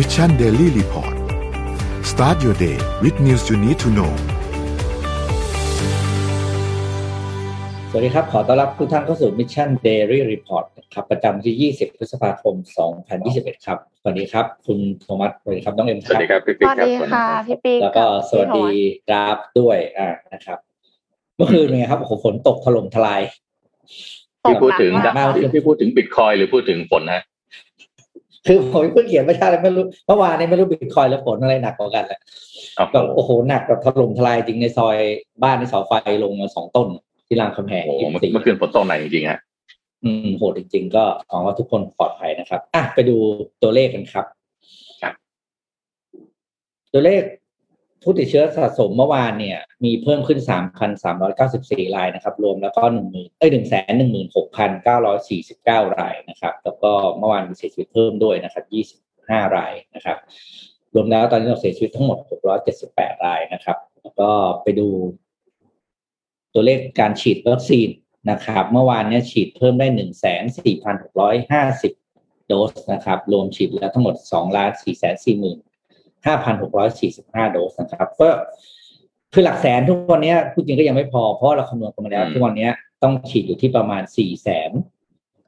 Mission Daily Report start your day with news you need to know สวัสดีครับ ขอต้อนรับทุกท่านเข้าสู่ Mission Daily Report ครับ ประจำที่ 20 พฤษภาคม 2021 ครับ สวัสดีครับ คุณโทมัส สวัสดีครับ น้องเอ็มสวัสดีครับ พี่ปิ๊กสวัสดีครับดีค่ะ พี่ปิ๊ก แล้วก็สวัสดีกราฟด้วย อ่า นะครับ เมื่อคืนเป็นไงครับ โอ้โห ฝนตกถล่มทลาย พี่พูดถึงหนักมากพี่พูดถึงบิตคอยหรือพูดถึงฝนฮะ คือผมเพิ่งเขียนไม่ใช่แล้วไม่รู้เมื่อวานนี้ไม่รู้บิตคอยแล้วฝนอะไรหนักกว่ากันแหละโอ้โหแบบโอ้โหหนักแบบถล่มทลายจริงในซอยบ้านในเสาไฟลงมาสองต้น ที่รามคำแหงโอ้โหยี่เมื่อสิบเมื่อคืนฝนตกหนักจริงๆฮะอืมโหดจริง ๆ ก็หวังว่าทุกคนปลอดภัยนะครับอะไปดูตัวเลขกันครับ ครับ ตัวเลข ผู้ติดเชื้อสะสมเมื่อวานเนี่ย มีเพิ่มขึ้น 3,394 รายนะครับ รวมแล้วก็หนึ่งหมื่นเอ้ยหนึ่งแสนหนึ่งหมื่นหกพันเก้าร้อยสี่สิบเก้ารายนะครับ แล้วก็เมื่อวานมีเสียชีวิตเพิ่มด้วยนะครับยี่สิบห้ารายนะครับ รวมแล้วตอนนี้เราเสียชีวิตทั้งหมด 678 รายนะครับ แล้วก็ไปดู ตัวเลขการฉีดวัคซีนนะครับ เมื่อวานเนี้ฉีดเพิ่มได้ 1,4650 โดสนะครับ รวมฉีดแล้วทั้งหมด2ล้าน4 4 5,645 โดสนะครับก็คือหลักแสนทุกวันเนี้ยพูดจริงก็ยังไม่พอ เพราะเราคำนวณกันมาแล้วอืมทุกวันเนี้ยต้องฉีดอยู่ที่ประมาณ 4 แสน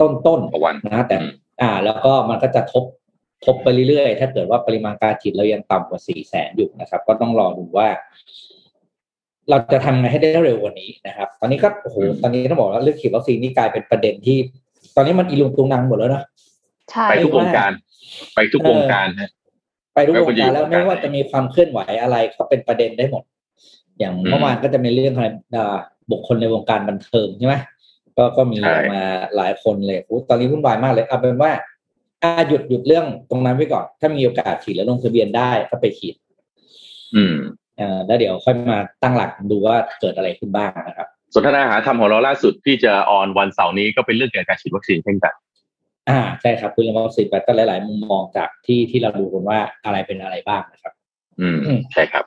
ต้นต้นๆต่อวันนะแต่อืมอ่า แล้วก็มันก็จะทบทบไปเรื่อยๆ ถ้าเกิดว่าปริมาณการฉีดเรายังต่ำกว่าสี่แสนอยู่นะครับ ก็ต้องรอดูว่า เราจะทำไงให้ได้เร็วกว่านี้นะครับ ตอนนี้ก็โอ้โหตอนนี้ต้องบอกว่าเรื่องฉีดวัคซีนนี่กลายเป็นประเด็นที่ ตอนนี้มันอีลุงตุงนังหมดแล้วนะใช่ไปทุกวงการ ไปทุกวงการฮะ ไปทุกไม่วว่างจะอยู่การแล้ววงการไม่ว่าไหนจะมีความเคลื่อนไหวอะไรก็เป็นประเด็นได้หมด อย่างอืมเมื่อวานก็จะมีเรื่องอะไรอ่าบุคคลในวงการบันเทิงใช่ไหมก็ก็มีใช่ออกมาหลายคนเลยโอ้ตอนนี้วุ่นวายมากเลยเอาเป็นว่าอ่าหยุดหยุดเรื่องตรงนั้นไว้ก่อน ถ้ามีโอกาสฉีดแล้วลงทะเบียนได้ก็ไปฉีด อืมอ่าแล้วเดี๋ยวค่อยมาตั้งหลักดูว่าเกิดอะไรขึ้นบ้างนะครับ สนทนาหาธรรมของเราล่าสุดที่จะออนวันเสาร์นี้ก็เป็นเรื่องเกี่ยวกับการฉีดวัคซีนเช่นกัน อ่าใช่ครับคุณละวัคซีนไปก็หลาย ๆ มุมมองจากที่ที่เราดูกันว่าอะไรเป็นอะไรบ้างนะครับ อืมอืมใช่ครับ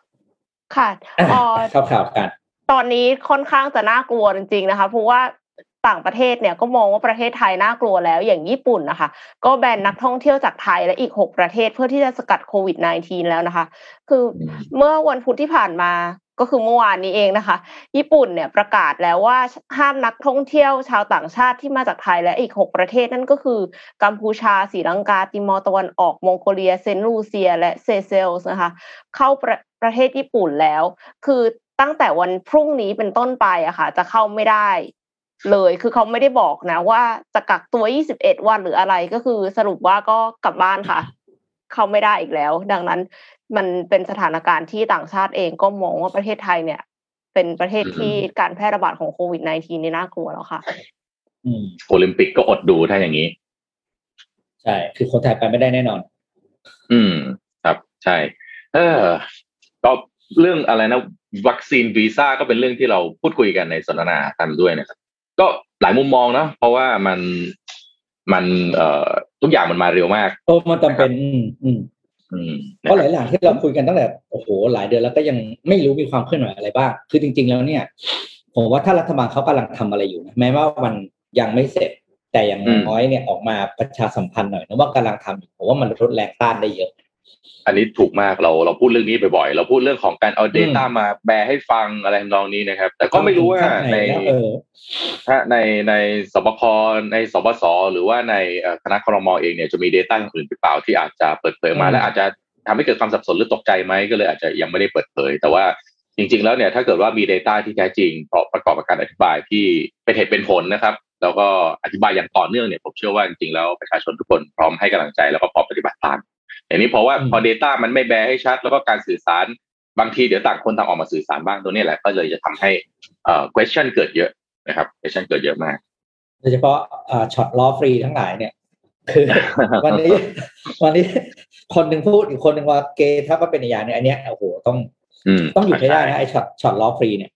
ค่ะอะอ๋อเข้าข่าวกัน ตอนนี้ค่อนข้างจะน่ากลัวจริง ๆ นะคะเพราะว่าต่างประเทศเนี่ยก็มองว่าประเทศไทยน่ากลัวแล้วอย่างญี่ปุ่นนะคะ ก็แบนนักท่องเที่ยวจากไทยและอีกหกประเทศเพื่อที่จะสกัดโควิด -19 แล้วนะคะ คืออมเมื่อวันพุธที่ผ่านมา ก็คือเมื่อวานนี้เองนะคะ ญี่ปุ่นเนี่ยประกาศแล้วว่าห้ามนักท่องเที่ยวชาวต่างชาติที่มาจากไทยและอีกหกประเทศนั่นก็คือ กัมพูชาศรีลังกา ติมอร์ตะวันออกมองโกเลีย เซนต์ลูเซีย และเซเชลส์นะคะ เข้าประประเทศญี่ปุ่นแล้ว คือตั้งแต่วันพรุ่งนี้เป็นต้นไปอะค่ะ จะเข้าไม่ได้ เลย คือเขาไม่ได้บอกนะ ว่าจะกักตัว 21 วันหรืออะไรก็คือสรุปว่าก็กลับบ้านค่ะ เข้าไม่ได้อีกแล้ว ดังนั้น มันเป็นสถานการณ์ที่ต่างชาติเองก็มองว่าประเทศไทยเนี่ย เป็นประเทศที่การแพร่ระบาดของโควิด -19 นี่น่ากลัวแล้วค่ะอืมโอลิมปิกก็อดดูถ้าอย่างนี้ ใช่ คือคนไทยไปไม่ได้แน่นอน อืม ครับ ใช่ เออก็เรื่องอะไรนะ วัคซีนวีซ่าก็เป็นเรื่องที่เราพูดคุยกันในสนทนากันด้วยนะครับ ก็หลายมุมมองเนาะเพราะว่ามันมัน เอ่อทุกอย่างมันมาเร็วมากโอ้มันจำเป็น อืมอืมอืม เพราะหลายอย่างที่เราคุยกันตั้งแต่โอ้โหหลายเดือนแล้วก็ยังไม่รู้มีความเคลื่อนไหวอะไรบ้าง คือจริง ๆ แล้วเนี่ย ผมว่าถ้ารัฐบาลเขากำลังทำอะไรอยู่นะแม้ว่ามันยังไม่เสร็จ แต่อย่างน้อยเนี่ยออกมาประชาสัมพันธ์หน่อยนะว่ากำลังทำอยู่ผมว่ามันลดแรงต้านได้เยอะ อันนี้ถูกมากเราเราพูดเรื่องนี้บ่อยๆเราพูดเรื่องของการเอา Data มาแปลให้ฟังอะไรทำนองนี้นะครับ แต่ก็ไม่รู้ว่าทำถึงขั้นไหในแล้วเออถ้าในในสบคในสบสหรือว่าในเอ่อคณะครมเองเนี่ยจะมี Data อย่างอื่นหรือเปล่าที่อาจจะเปิดเผยมาอืมและอาจจะทำให้เกิดความสับสนหรือตกใจไหมก็เลยอาจจะยังไม่ได้เปิดเผย แต่ว่าจริง ๆ แล้วเนี่ยถ้าเกิดว่ามี Data ที่แท้จริงประกอบกับการอธิบายที่เป็นเหตุเป็นผลนะครับ แล้วก็อธิบายอย่างต่อเนื่องเนี่ยผมเชื่อว่าจริงๆแล้วประชาชนทุกคนพร้อมให้กำลังใจแล้วก็พร้อมปฏิบัติตาม อย่างนี้เพราะว่าอืมพอ Data มันไม่แบร์ให้ชัด แล้วก็การสื่อสารบางทีเดี๋ยวต่างคนต่างออกมาสื่อสารบ้างตัวนี้แหละ ก็เลยจะทำให้เอ่อ question เกิดเยอะนะครับ question เกิดเยอะมากโดยเฉพาะอ่าช็อตล้อฟรีทั้งหลายเนี่ย คือวันนี้วันนี้คนหนึ่งพูดอีกคนหนึ่งว่าเกย์ถ้าก็เป็นอีกอย่างเนี่ยอันเนี้ยโอ้โหต้องอืมต้องหยุดให้ได้นะไอช็อตช็อตล้อฟรีเนี่ย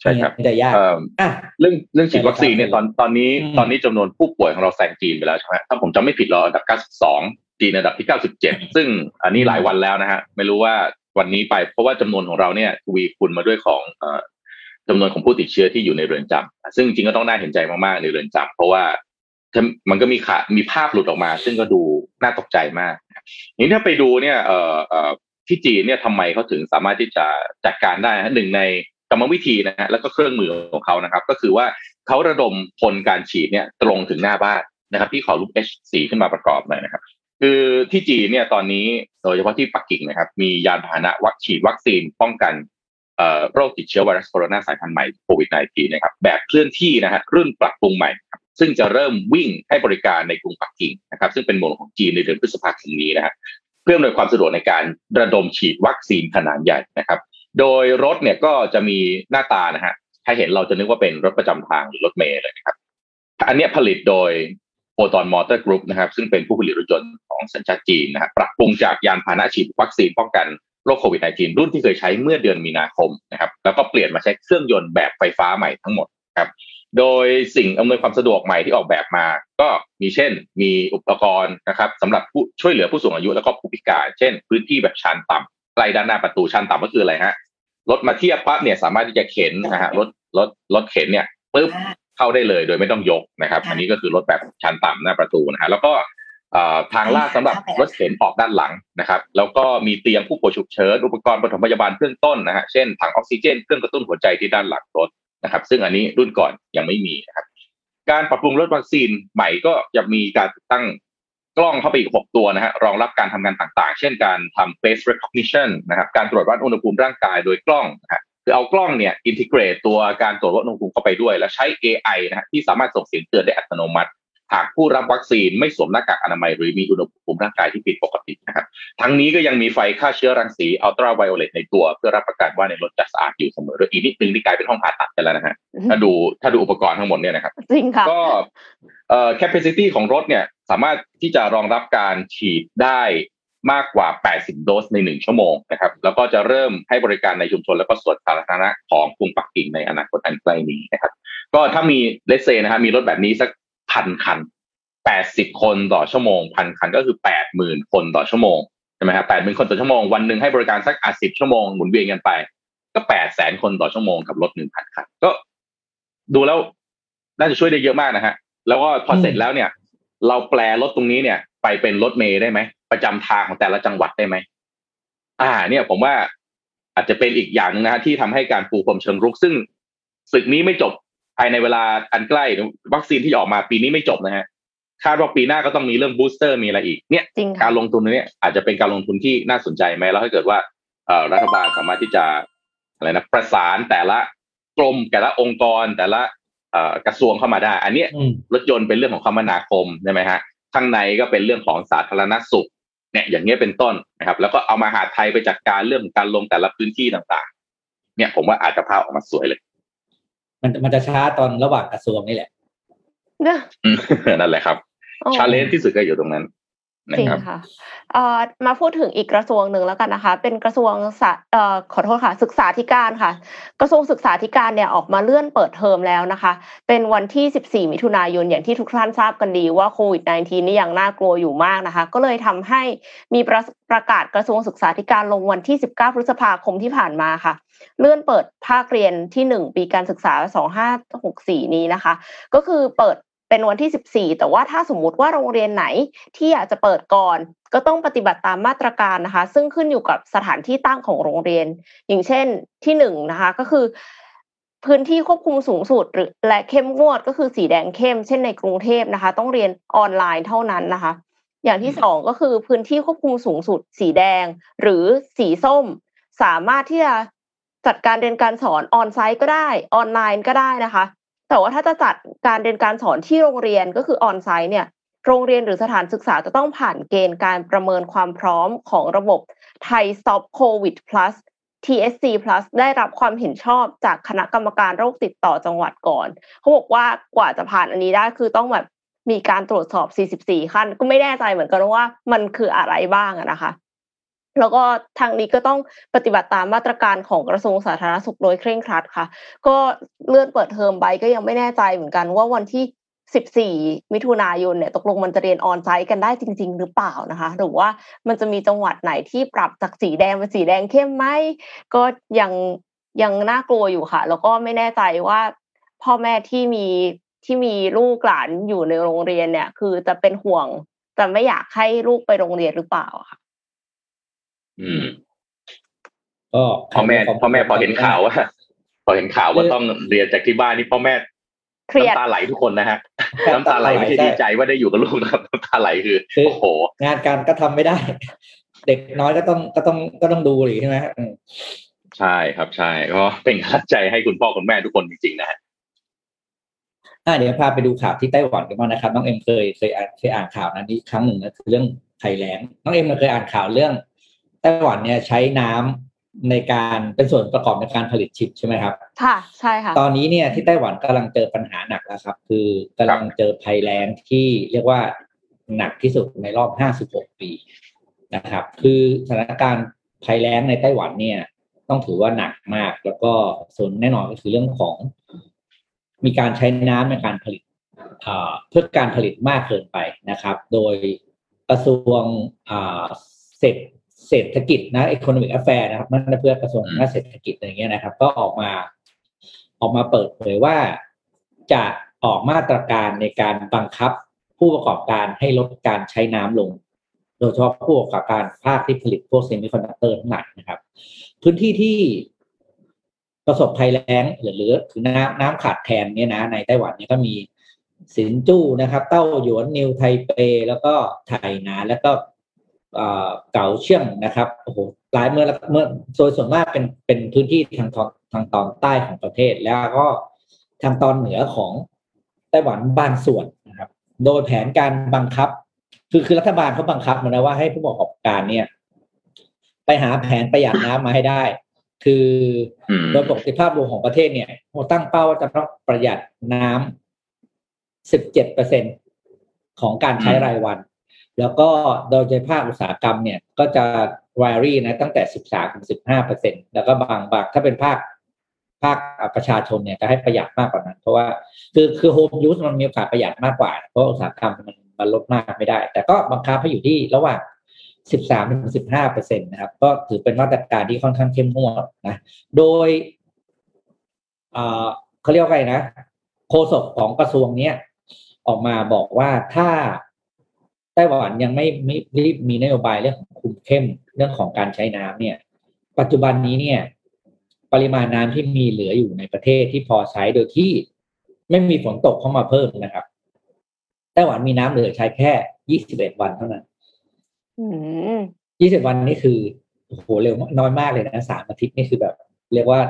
ใช่ครับมันจะยากเอ่ออะเรื่องเรื่องฉีดวัคซีนเนี่ยตอนตอนนี้อืมตอนนี้จำนวนผู้ป่วยของเราแซงจีนไปแล้วใช่ไหมถ้าผมจำไม่ผิดเราอันดับ 92 จีนอันดับที่ 97 ซึ่งอันนี้หลายวันแล้วนะฮะไม่รู้ว่าวันนี้ไป เพราะว่าจำนวนของเราเนี่ยวีคูณมาด้วยของเอ่อจำนวนของผู้ติดเชื้อที่อยู่ในเรือนจำซึ่งจริงก็ต้องน่าเห็นใจมากๆในเรือนจำเพราะว่ามันก็มีขามีภาพหลุดออกมา ซึ่งก็ดูน่าตกใจมากนี้ถ้าไปดูเนี่ยเอ่อที่จีนเนี่ยทำไมเขาถึงสามารถที่จะจัดการได้หนึ่งในกรรมวิธีนะฮะแล้วก็เครื่องมือของเขานะครับ ก็คือว่าเขาระดมพลการฉีดเนี่ยตรงถึงหน้าบ้านนะครับ ที่ขอรูป H4 ขึ้นมาประกอบหน่อยนะครับ คือที่จีนเนี่ยตอนนี้โดยเฉพาะที่ปักกิ่งนะครับ มียานพาหนะวัคฉีดวัคซีนป้องกันโรคติดเชื้อไวรัสโคโรนาสายพันธุ์ใหม่โควิด -19 นะครับแบบเคลื่อนที่นะฮะรุ่นปรับปรุงใหม่ ซึ่งจะเริ่มวิ่งให้บริการในกรุงปักกิ่งนะครับซึ่งเป็นโมงของจีนในเดือนพฤษภาคมนี้นะฮะเพื่ออำนวยความสะดวกในการระดมฉีดวัคซีนขนาดใหญ่นะครับ โดยรถเนี่ยก็จะมีหน้าตานะฮะถ้าเห็นเราจะนึกว่าเป็นรถประจำทางหรือรถเมล์เลยนะครับอันนี้ผลิตโดย Foton Motor Group นะครับซึ่งเป็นผู้ผลิตรถยนต์ของสัญชาติจีนนะฮะปรับปรุงจากยานพาหนะฉีดวัคซีนป้องกันโรคโควิด -19 รุ่นที่เคยใช้เมื่อเดือนมีนาคมนะครับแล้วก็เปลี่ยนมาใช้เครื่องยนต์แบบไฟฟ้าใหม่ทั้งหมดครับโดยสิ่งอำนวยความสะดวกใหม่ที่ออกแบบมา ก็มีเช่น มีอุปกรณ์นะครับสำหรับผู้ช่วยเหลือผู้สูงอายุแล้วก็ผู้พิการ เช่น พื้นที่แบบชานต่ำใกล้ด้านหน้าประตูชานต่ำก็คืออะไรฮะรถมาเทียบปั๊บเนี่ยสามารถที่จะเข็นนะฮะรถรถรถเข็นเนี่ยปึ๊บ เข้าได้เลยโดยไม่ต้องยกนะครับ อันนี้ก็คือรถแบบชันต่ำหน้าประตูนะฮะแล้วก็ทางลาดสำหรับรถเข็นออกด้านหลังนะครับ แล้วก็มีเตียงผู้ป่วยฉุกเฉินอุปกรณ์ปฐมพยาบาลเบื้องต้นนะฮะเช่นถังออกซิเจนเครื่องกระตุ้นหัวใจที่ด้านหลังรถนะครับ ซึ่งอันนี้รุ่นก่อนยังไม่มีนะครับการปรับปรุงรถวัคซีนใหม่ก็จะมีการติดตั้งกล้องเข้าไปอีก 6 ตัวนะฮะรองรับการทำงานต่างๆ เช่นการทำ face recognition นะครับการตรวจวัดอุณหภูมิร่างกายโดยกล้องนะฮะ คือเอากล้องเนี่ย integrate ตัวการตรวจวัดอุณหภูมิเข้าไปด้วย แล้วใช้ AI นะฮะที่สามารถส่งเสียงเตือนได้อัตโนมัติ หากผู้รับวัคซีนไม่สวมหน้ากากอนามัย หรือมีอุณหภูมิร่างกายที่ผิดปกตินะครับทั้งนี้ก็ยังมีไฟฆ่าเชื้อรังสีอัลตราไวโอเลตในตัว เพื่อรับประกันว่าในรถจะสะอาดอยู่เสมอด้วยอีกนิดนึงที่กลายเป็นห้องผ่าตัดกันแล้วนะฮะถ้าดูถ้าดูอุปกรณ์ทั้งหมดเนี่ยนะครับจริงค่ะก็เอ่อ capacity ของรถเนี่ยสามารถที่จะรองรับการฉีดได้ มากกว่า 80 โดสใน 1 ชั่วโมงนะครับ แล้วก็จะเริ่มให้บริการในชุมชนแล้วก็สวนสาธารณะของกรุงปักกิ่งในอนาคตอันใกล้นี้นะครับ ก็ถ้ามีเลสเซนะฮะมีรถแบบนี้สักพันคัน 80 คนต่อชั่วโมงพันคันก็คือ 80,000 คนต่อชั่วโมงใช่ไหมครับ80,000 คนต่อชั่วโมง วันหนึ่งให้บริการสักอะ10 ชั่วโมงหมุนเวียนกันไป ก็ 800,000 คนต่อชั่วโมงกับรถ 1,000 คัน ก็ดูแล้วน่าจะช่วยได้เยอะมากนะฮะ แล้วก็พอเสร็จแล้วเนี่ย เราแปรรถตรงนี้เนี่ย ไปเป็นรถเมล์ได้ไหมประจำทางของแต่ละจังหวัดได้ไหมอ่า เนี่ย ผมว่าอาจจะเป็นอีกอย่างนึงนะฮะที่ทำให้การปูพรมเชิงรุก ซึ่งศึกนี้ไม่จบภายในเวลาอันใกล้วัคซีนที่ออกมาปีนี้ไม่จบนะฮะคาดว่าปีหน้าก็ต้องมีเรื่องบูสเตอร์มีอะไรอีกเนี่ยจริงการลงทุนเนี่ยอาจจะเป็นการลงทุนที่น่าสนใจไหมแล้วถ้าเกิดว่าเอ่อรัฐบาลสามารถที่จะอะไรนะประสานแต่ละกรมแต่ละองค์กรแต่ละ กระทรวงเข้ามาได้ อันนี้รถยนต์เป็นเรื่องของคมนาคมใช่ไหมฮะข้างในก็เป็นเรื่องของสาธารณสุขเนี่ยอย่างเงี้ยเป็นต้นนะครับ แล้วก็เอามาหาไทยไปจัดการเรื่องการลงแต่ละพื้นที่ต่างๆ เนี่ยผมว่าอาจจะพาออกมาสวยเลย มันมันจะช้าตอนระหว่างกระทรวงนี่แหละนั่นแหละครับชาเลนจ์ที่สุดก็อยู่ตรงนั้น จริงค่ะมาพูดถึงอีกกระทรวงหนึ่งแล้วกันนะคะ เป็นกระทรวงขอโทษค่ะ ศึกษาธิการค่ะ กระทรวงศึกษาธิการเนี่ยออกมาเลื่อนเปิดเทอมแล้วนะคะ เป็นวันที่ 14 มิถุนายนอย่างที่ทุกท่านทราบกันดีว่าโควิด -19 นี่ยังน่ากลัวอยู่มากนะคะ ก็เลยทำให้มีประประกาศกระทรวงศึกษาธิการลงวันที่ 19 พฤษภาคมที่ผ่านมาค่ะเลื่อนเปิดภาคเรียนที่ 1 ปีการศึกษา 2564 นี้นะคะ ก็คือเปิด เป็นวันที่ 14 แต่ว่าถ้าสมมุติว่าโรงเรียนไหนที่อยากจะเปิดก่อน ก็ต้องปฏิบัติตามมาตรการนะคะ ซึ่งขึ้นอยู่กับสถานที่ตั้งของโรงเรียน อย่างเช่นที่หนึ่งนะคะก็คือ พื้นที่ควบคุมสูงสุดหรือและเข้มงวดก็คือสีแดงเข้ม เช่นในกรุงเทพนะคะ ต้องเรียนออนไลน์เท่านั้นนะคะ อย่างที่สองก็คือพื้นที่ควบคุมสูงสุด สีแดง หรือสีส้ม สามารถที่จะจัดการเรียนการสอนออนไซต์ก็ได้ออนไลน์ก็ได้นะคะ แต่ว่าถ้าจะจัดการเรียนการสอนที่โรงเรียนก็คือออนไซต์เนี่ย โรงเรียนหรือสถานศึกษาจะต้องผ่านเกณฑ์การประเมินความพร้อมของระบบไทย Stop COVID Plus TSC Plus ได้รับความเห็นชอบจากคณะกรรมการโรคติดต่อจังหวัดก่อน เขาบอกว่ากว่าจะผ่านอันนี้ได้คือต้องแบบมีการตรวจสอบ 44 ขั้น ก็ไม่แน่ใจเหมือนกันว่ามันคืออะไรบ้างนะคะ แล้วก็ทางนี้ก็ต้องปฏิบัติตามมาตรการของกระทรวงสาธารณสุขโดยเคร่งครัดค่ะ ก็เลื่อนเปิดเทอมไปก็ยังไม่แน่ใจเหมือนกันว่าวันที่ 14 มิถุนายนเนี่ยตกลงมันจะเรียนออนไซต์กันได้จริง ๆ หรือเปล่านะคะ หรือว่ามันจะมีจังหวัดไหนที่ปรับจากสีแดงเป็นสีแดงเข้มไหมก็ยังยังน่ากลัวอยู่ค่ะ แล้วก็ไม่แน่ใจว่าพ่อแม่ที่มีที่มีลูกหลานอยู่ในโรงเรียนเนี่ย คือจะเป็นห่วงจะไม่อยากให้ลูกไปโรงเรียนหรือเปล่าค่ะ อืมก็พ่อแม่พ่อแม่พอเห็นข่าวว่าพอเห็นข่าวว่าต้องเรียนจากที่บ้านนี่พ่อแม่เครียดน้ำตาไหลทุกคนนะฮะน้ำตาไหลไม่ใช่ดีใจว่าได้อยู่กับลูกนะครับน้ำตาไหลคือโอ้โห งานการก็ทำไม่ได้ เด็กน้อยก็ต้องก็ต้องก็ต้องดูหรือใช่ไหมอืมใช่ครับใช่ก็เป็นกำลังใจให้คุณพ่อคุณแม่ทุกคนจริงๆนะฮะอ่าเดี๋ยวพาไปดูข่าวที่ไต้หวันกันบ้างนะครับ น้องเอ็มเคยเคยอ่านเคยอ่านข่าวนั้นนี้ครั้งหนึ่งนะคือเรื่องภัยแล้งน้องเอ็มเคยอ่านข่าวเรื่อง ไต้หวันเนี่ยใช้น้ำในการเป็นส่วนประกอบในการผลิตชิปใช่ไหมครับ ค่ะ ใช่ค่ะ ตอนนี้เนี่ยที่ไต้หวันกำลังเจอปัญหาหนักแล้วครับ คือกำลังเจอภัยแล้งที่เรียกว่าหนักที่สุดในรอบ 56 ปีนะครับ คือสถานการณ์ภัยแล้งในไต้หวันเนี่ย ต้องถือว่าหนักมาก แล้วก็ส่วนแน่นอนก็คือเรื่องของ มีการใช้น้ำในการผลิตอ่าเพื่อการผลิตมากเกินไปนะครับ โดยกระทรวงอ่าเศรษฐ เศรษฐกิจนะ economic affair นะครับนั่นเพื่อกระทรวงด้านเศรษฐกิจอะไรเงี้ยนะครับ ก็ออกมา ออกมาเปิดเผยว่าจะออกมาตรการในการบังคับผู้ประกอบการให้ลดการใช้น้ำลง โดยเฉพาะผู้ประกอบการภาคที่ผลิตพวกเซมิคอนดักเตอร์ทั้งหลายนะครับ พื้นที่ที่ประสบภัยแล้งหรือหรือคือน้ำน้ำขาดแคลนเนี่ยนะในไต้หวันเนี่ยก็มีซินจู๋นะครับ เถาหยวนนิวไทเป แล้วก็ไทยนะ แล้วก็ เอ่อเก๋าเชียงนะครับโอ้โหหลายเมื่อเมื่อโดยส่วนมากเป็นเป็นพื้นที่ทางตอนทางตอนใต้ของประเทศแล้วก็ทางตอนเหนือของไต้หวันบางส่วนนะครับ โดยแผนการบังคับ คือคือรัฐบาลเขาบังคับมาแล้วว่าให้ผู้ประกอบการเนี่ย ไปหาแผนประหยัดน้ำมาให้ได้ คืออืมโดยปกติภาพรวมของประเทศเนี่ยเราตั้งเป้าว่าจะต้องประหยัดน้ำสิบเจ็ดเปอร์เซ็นของการใช้รายวัน แล้วก็โดยเฉพาะภาคอุตสาหกรรมเนี่ยก็จะวารี่นะตั้งแต่สิบสามถึงสิบห้าเปอร์เซ็นแล้วก็บางบางถ้าเป็นภาคภาคประชาชนเนี่ยจะให้ประหยัดมากกว่านั้น เพราะว่าคือคือโฮมยูสมันมีโอกาสประหยัดมากกว่า เพราะอุตสาหกรรมมันมันลดมากไม่ได้ แต่ก็บังคับให้อยู่ที่ระหว่าง13ถึง15เปอร์เซ็นตนะครับ ก็ถือเป็นมาตรการที่ค่อนข้างเข้มงวดนะ โดยเออเขาเรียกว่าไงนะ โฆษกของกระทรวงเนี้ยออกมาบอกว่าถ้า ไต้หวันยังไม่ไม่รีบมีนโยบายเรื่องของคุมเข้มเรื่องของการใช้น้ำเนี่ย ปัจจุบันนี้เนี่ย ปริมาณน้ำที่มีเหลืออยู่ในประเทศที่พอใช้โดยที่ไม่มีฝนตกเข้ามาเพิ่มนะครับไต้หวันมีน้ำเหลือใช้แค่21วันเท่านั้นอืมยี่สิบวันนี่คือโอ้โหเร็วมากน้อยมากเลยนะสามอาทิตย์นี่คือแบบ เรียกว่า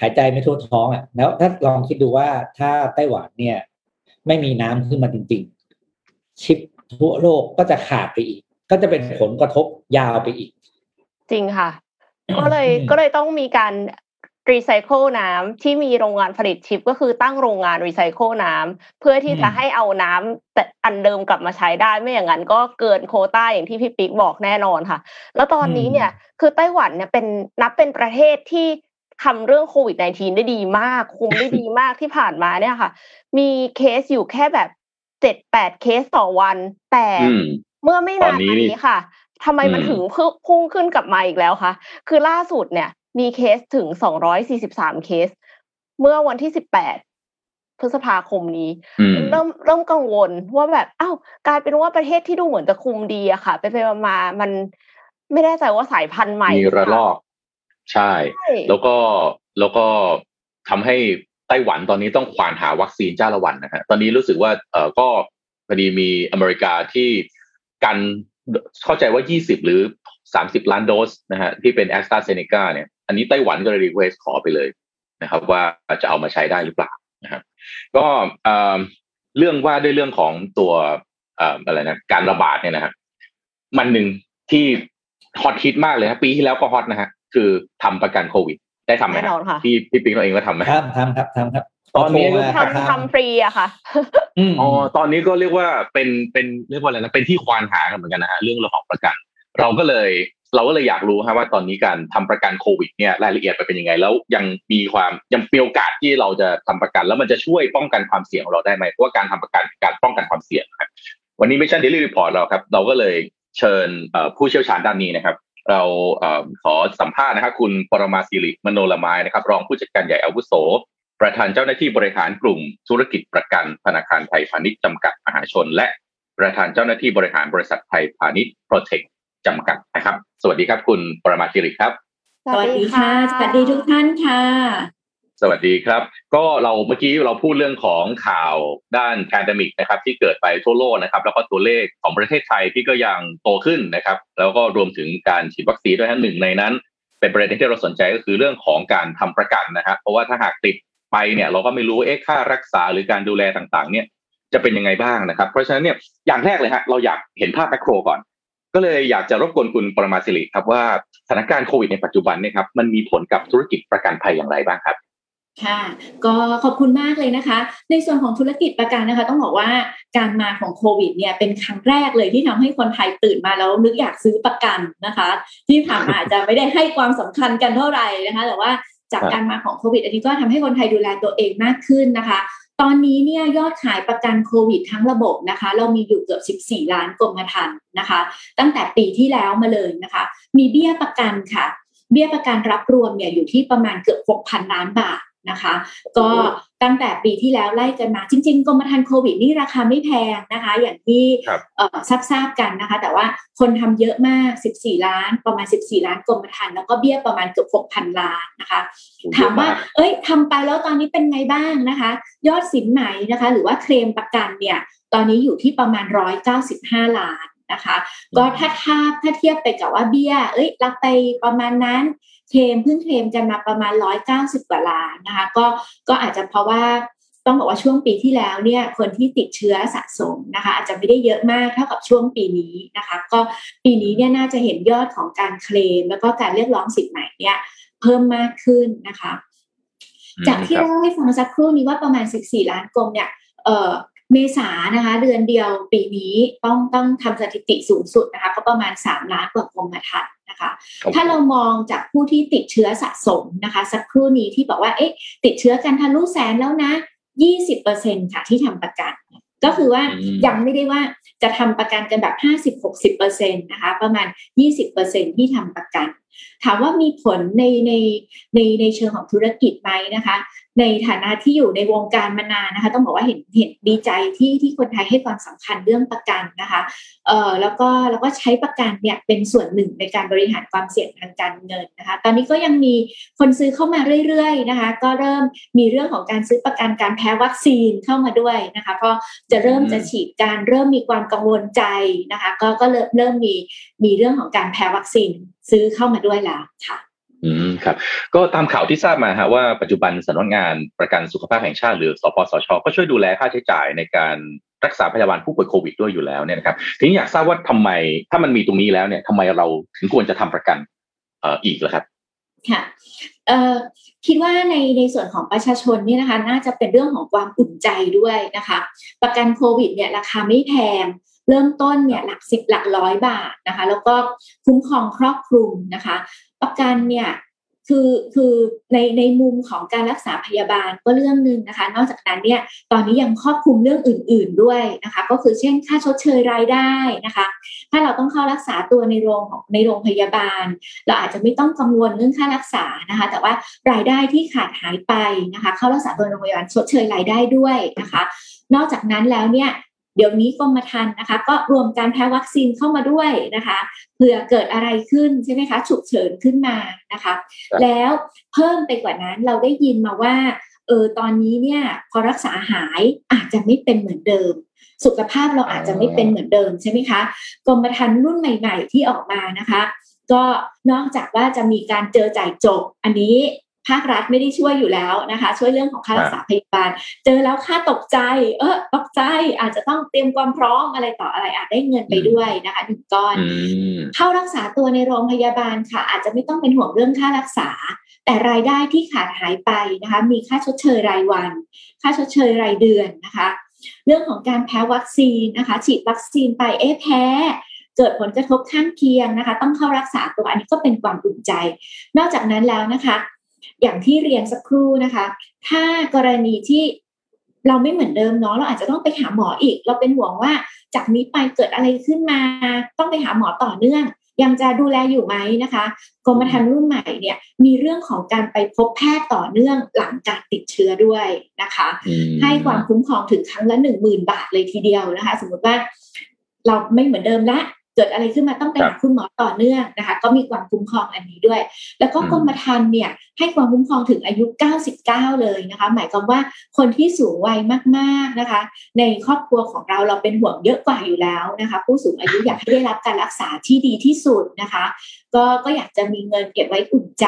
หายใจไม่ทั่วท้องอะ แล้วถ้าลองคิดดูว่าถ้าไต้หวันเนี่ย ไม่มีน้ำขึ้นมาจริง ๆ ชิป ทั่วโลกก็จะขาดไปอีก ก็จะเป็นผลกระทบยาวไปอีก จริงค่ะ ก็เลยอืมก็เลยต้องมีการรีไซเคิลน้ำที่มีโรงงานผลิตชิปก็คือตั้งโรงงานรีไซเคิลน้ำเพื่อที่จะให้เอาน้ำแต่อันเดิมกลับมาใช้ได้ไม่อย่างนั้นก็เกินโควต้าอย่างที่พี่ปิ๊กบอกแน่นอนค่ะ แล้วตอนนี้เนี่ยคือไต้หวันเนี่ยเป็นนับเป็นประเทศที่ทำเรื่องโควิด -19 ได้ดีมาก คุมได้ดีมากที่ผ่านมาเนี่ยค่ะ มีเคสอยู่แค่แบบ เจ็ดแปดเคสต่อวัน แต่อืมเมื่อไม่นานตอนนี้มานี่นี้ค่ะทำไมมันอืมถึงพุ่งพุ่งขึ้นกลับมาอีกแล้วคะคือล่าสุดเนี่ย มีเคสถึง243เคส เมื่อวันที่18พฤษภาคมนี้อืมเริ่มเริ่มกังวลว่าแบบอ้าวกลายเป็นว่าประเทศที่ดูเหมือนจะคุมดีอะค่ะ ไปไปมามามันไม่แน่ใจว่าสายพันธุ์ใหม่มีระลอก ใช่ใช่แล้วก็แล้วก็ทำให้ ไต้หวันตอนนี้ต้องควานหาวัคซีนจ้าละวันนะฮะตอนนี้รู้สึกว่าเออก็พอดีมีอเมริกาที่กันเข้าใจว่า 20 หรือ 30 ล้านโดสนะฮะที่เป็นแอสตราเซเนกาเนี่ย อันนี้ไต้หวันก็เลย request ขอไปเลยนะครับ ว่าจะเอามาใช้ได้หรือเปล่านะครับก็เอ่อเรื่องว่าด้วยเรื่องของตัวเอ่ออะไรนะการระบาดเนี่ยนะฮะมันหนึ่งที่ฮอตฮิตมากเลยครับปีที่แล้วก็ฮอตนะฮะคือทำประกันโควิด ได้ทำไหมแน่ฮะนอนค่ะพี่พี่ปิ๊งเราเองก็ทำไหมทำทำครับทำครับ ตอนนี้โทรมาก็ทำทำฟรีอะค่ะอืมอ๋อตอนนี้ก็เรียกว่าเป็นเป็นเรียกว่าอะไรนะเป็นที่ควานหากันเหมือนกันนะฮะเรื่องเรื่องของประกัน เราก็เลยเราก็เลยอยากรู้ฮะว่าตอนนี้การทำประกันโควิดเนี่ยรายละเอียดมันเป็นยังไง แล้วยังมีความยังมีโอกาสที่เราจะทำประกัน แล้วมันจะช่วยป้องกันความเสี่ยงของเราได้ไหมเพราะว่าการทำประกันคือการป้องกันความเสี่ยงนะครับวันนี้ Mission Daily Report เราครับ เราก็เลยเชิญเอ่อผู้เชี่ยวชาญด้านนี้นะครับ เราเออขอสัมภาษณ์นะครับคุณปรมาศิริมโนละไมายนะครับ รองผู้จัดการใหญ่อาวุโส ประธานเจ้าหน้าที่บริหารกลุ่มธุรกิจประกันธนาคารไทยพาณิชย์จำกัดมหาชน และประธานเจ้าหน้าที่บริหารบริษัทไทยพาณิชย์โปรเทคจำกัดนะครับ สวัสดีครับ คุณปรมาศิริครับ สวัสดีค่ะสวัสดีทุกท่านค่ะ สวัสดีครับ ก็เราเมื่อกี้เราพูดเรื่องของข่าวด้าน pandemic นะครับที่เกิดไปทั่วโลกนะครับแล้วก็ตัวเลขของประเทศไทยที่ก็ยังโตขึ้นนะครับ แล้วก็รวมถึงการฉีดวัคซีนด้วยทั้งหนึ่งในนั้น เป็นประเด็นที่เราสนใจก็คือเรื่องของการทำประกันนะครับเพราะว่าถ้าหากติดไปเนี่ยเราก็ไม่รู้เอ๊ะค่ารักษาหรือการดูแลต่างๆ เนี่ยจะเป็นยังไงบ้างนะครับ เพราะฉะนั้นเนี่ยอย่างแรกเลยฮะเราอยากเห็นภาพแมกโครก่อน ก็เลยอยากจะรบกวนคุณปรมาสิริครับว่าสถานการณ์โควิดในปัจจุบันเนี่ยครับมันมีผลกับธุรกิจประกันภัยอย่างไรบ้างครับ ค่ะก็ขอบคุณมากเลยนะคะ ในส่วนของธุรกิจประกันนะคะ ต้องบอกว่าการมาของโควิดเนี่ยเป็นครั้งแรกเลยที่ทำให้คนไทยตื่นมาแล้วนึกอยากซื้อประกันนะคะ ที่ผ่านมาอาจจะไม่ได้ให้ความสำคัญกันเท่าไหร่นะคะ แต่ว่าจากการมาของโควิด อันนี้ก็ทำให้คนไทยดูแลตัวเองมากขึ้นนะคะ ตอนนี้เนี่ยยอดขายประกันโควิด ทั้งระบบนะคะ เรามีอยู่เกือบ 14 ล้านกรมธรรม์นะคะ ตั้งแต่ปีที่แล้วมาเลยนะคะ มีเบี้ยประกันค่ะ เบี้ยประกันรับรวมเนี่ยอยู่ที่ประมาณเกือบ 6,000 ล้านบาท นะคะ ก็ตั้งแต่ปีที่แล้วไล่กันมาจริง ๆกรมธรรม์โควิดนี่ราคาไม่แพงนะคะ อย่างที่ทราบๆกันนะคะ แต่ว่าคนทำเยอะมาก 14 ล้าน ประมาณ 14 ล้านกรมธรรม์แล้วก็เบี้ยประมาณเกือบ6,000 ล้านนะคะ ถามว่า เอ้ยทำไปแล้วตอนนี้เป็นไงบ้างนะคะ ยอดสินไหมนะคะ หรือว่าเคลมประกันเนี่ย ตอนนี้อยู่ที่ประมาณ 195 ล้าน นะคะ ก็ถ้าทาถ้าเทียบไปกับว่าเบี้ย เอ้ยรับไปประมาณนั้นเคลมเพิ่งเคลมกันมาประมาณร้อยเก้าสิบกว่าล้านนะคะ ก็ก็อาจจะเพราะว่าต้องบอกว่าช่วงปีที่แล้วเนี่ยคนที่ติดเชื้อสะสมนะคะ อาจจะไม่ได้เยอะมากเท่ากับช่วงปีนี้นะคะ ก็ปีนี้เนี่ยน่าจะเห็นยอดของการเคลม แล้วก็การเรียกร้องสิทธิ์ใหม่เนี่ยเพิ่มมากขึ้นนะคะ จากที่เราให้ฟังสักครู่นี้ว่าประมาณ 14 ล้านกลมเนี่ยเเมษานะคะ เดือนเดียวปีนี้ต้องต้องทำสถิติสูงสุดนะคะ ก็ประมาณ 3 ล้านกว่ากรมธรรม์นะคะ ถ้าเรามองจากผู้ที่ติดเชื้อสะสมนะคะ สักครู่นี้ที่บอกว่าเอ๊ะติดเชื้อกันทะลุแสนแล้วนะ20%ค่ะที่ทำประกันก็คือว่ายังไม่ได้ว่าจะทำประกันกันแบบ 50-60%นะคะ ประมาณ 20%ที่ทำประกัน ถามว่ามีผลในในในในเชิงของธุรกิจไหมนะคะ ในฐานะที่อยู่ในวงการมานานนะคะ ต้องบอกว่าเห็นเห็นดีใจที่ที่คนไทยให้ความสำคัญเรื่องประกันนะคะเอ่อแล้วก็แล้วก็ใช้ประกันเนี่ยเป็นส่วนหนึ่งในการบริหารความเสี่ยงทางการเงินนะคะ ตอนนี้ก็ยังมีคนซื้อเข้ามาเรื่อยๆนะคะ ก็เริ่มมีเรื่องของการซื้อประกันการแพ้วัคซีนเข้ามาด้วยนะคะเพราะจะเริ่มจะฉีดการเริ่มมีความกังวลใจนะคะ ก็ก็เริ่มเริ่มมีมีเรื่องของการแพ้วัคซีนซื้อเข้ามาด้วยแล้วค่ะ อืมครับ ก็ตามข่าวที่ทราบมาฮะว่าปัจจุบันสำนักงานประกันสุขภาพแห่งชาติหรือสปสช ก็ช่วยดูแลค่าใช้จ่ายในการรักษาพยาบาลผู้ป่วยโควิดด้วยอยู่แล้วเนี่ยนะครับทีนี้อยากทราบว่าทำไมถ้ามันมีตรงนี้แล้วเนี่ยทำไมเราถึงควรจะทำประกันเอ่ออีกล่ะครับค่ะเอ่อคิดว่าในในส่วนของประชาชนนี่นะคะ น่าจะเป็นเรื่องของความอุ่นใจด้วยนะคะ ประกันโควิดเนี่ยราคาไม่แพง เริ่มต้นเนี่ยหลักสิบหลักร้อยบาทนะคะ แล้วก็คุ้มครองครอบคลุมนะคะ ประกันเนี่ยคือคือในในมุมของการรักษาพยาบาลก็เรื่องหนึ่งนะคะ นอกจากนั้นเนี่ยตอนนี้ยังครอบคลุมเรื่องอื่น ๆด้วยนะคะ ก็คือเช่นค่าชดเชยรายได้นะคะ ถ้าเราต้องเข้ารักษาตัวในโรงในโรงพยาบาล เราอาจจะไม่ต้องกังวลเรื่องค่ารักษานะคะ แต่ว่ารายได้ที่ขาดหายไปนะคะ เข้ารักษาตัวในโรงพยาบาลชดเชยรายได้ด้วยนะคะ นอกจากนั้นแล้วเนี่ย เดี๋ยวนี้กรมธรรม์นะคะ ก็รวมการแพ้วัคซีนเข้ามาด้วยนะคะเผื่อเกิดอะไรขึ้นใช่ไหมคะ ฉุกเฉินขึ้นมานะคะ แล้วเพิ่มไปกว่านั้นเราได้ยินมาว่าเออตอนนี้เนี่ยพอรักษาหายอาจจะไม่เป็นเหมือนเดิม สุขภาพเราอาจจะไม่เป็นเหมือนเดิมใช่ไหมคะกรมธรรม์รุ่นใหม่ ๆ ที่ออกมานะคะ ก็นอกจากว่าจะมีการเจอจ่ายจบอันนี้ ภาครัฐไม่ได้ช่วยอยู่แล้วนะคะ ช่วยเรื่องของค่ารักษาพยาบาล เจอแล้วค่าตกใจ เออตกใจอาจจะต้องเตรียมความพร้อมอะไรต่ออะไรอาจได้เงินไปด้วยนะคะหนึ่งก้อนเข้ารักษาตัวในโรงพยาบาลค่ะ อาจจะไม่ต้องเป็นห่วงเรื่องค่ารักษา แต่รายได้ที่ขาดหายไปนะคะ มีค่าชดเชยรายวัน ค่าชดเชยรายเดือนนะคะ เรื่องของการแพ้วัคซีนนะคะ ฉีดวัคซีนไปเอ๊ะแพ้เกิดผลกระทบข้างเคียงนะคะ ต้องเข้ารักษาตัวอันนี้ก็เป็นความอุ่นใจ นอกจากนั้นแล้วนะคะ อย่างที่เรียนสักครู่นะคะ ถ้ากรณีที่เราไม่เหมือนเดิมเนาะเราอาจจะต้องไปหาหมออีก เราเป็นห่วงว่าจากนี้ไปเกิดอะไรขึ้นมา ต้องไปหาหมอต่อเนื่อง ยังจะดูแลอยู่ไหมนะคะกรมธรรม์รุ่นใหม่เนี่ยมีเรื่องของการไปพบแพทย์ต่อเนื่องหลังการติดเชื้อด้วยนะคะ ให้ความคุ้มครองถึงครั้งละหนึ่งหมื่นบาทเลยทีเดียวนะคะ สมมติว่าเราไม่เหมือนเดิมละ เกิดอะไรขึ้นมาต้องไปหาคุณหมอต่อเนื่องนะคะ ก็มีความคุ้มครองอันนี้ด้วย แล้วก็กรมธรรม์เนี่ยให้ความคุ้มครองถึงอายุ 99 เลยนะคะ หมายความว่าคนที่สูงวัยมากๆนะคะ ในครอบครัวของเราเราเป็นห่วงเยอะกว่าอยู่แล้วนะคะ ผู้สูงอายุอยากให้ได้รับการรักษาที่ดีที่สุดนะคะ ก็ก็อยากจะมีเงินเก็บไว้อุ่นใจ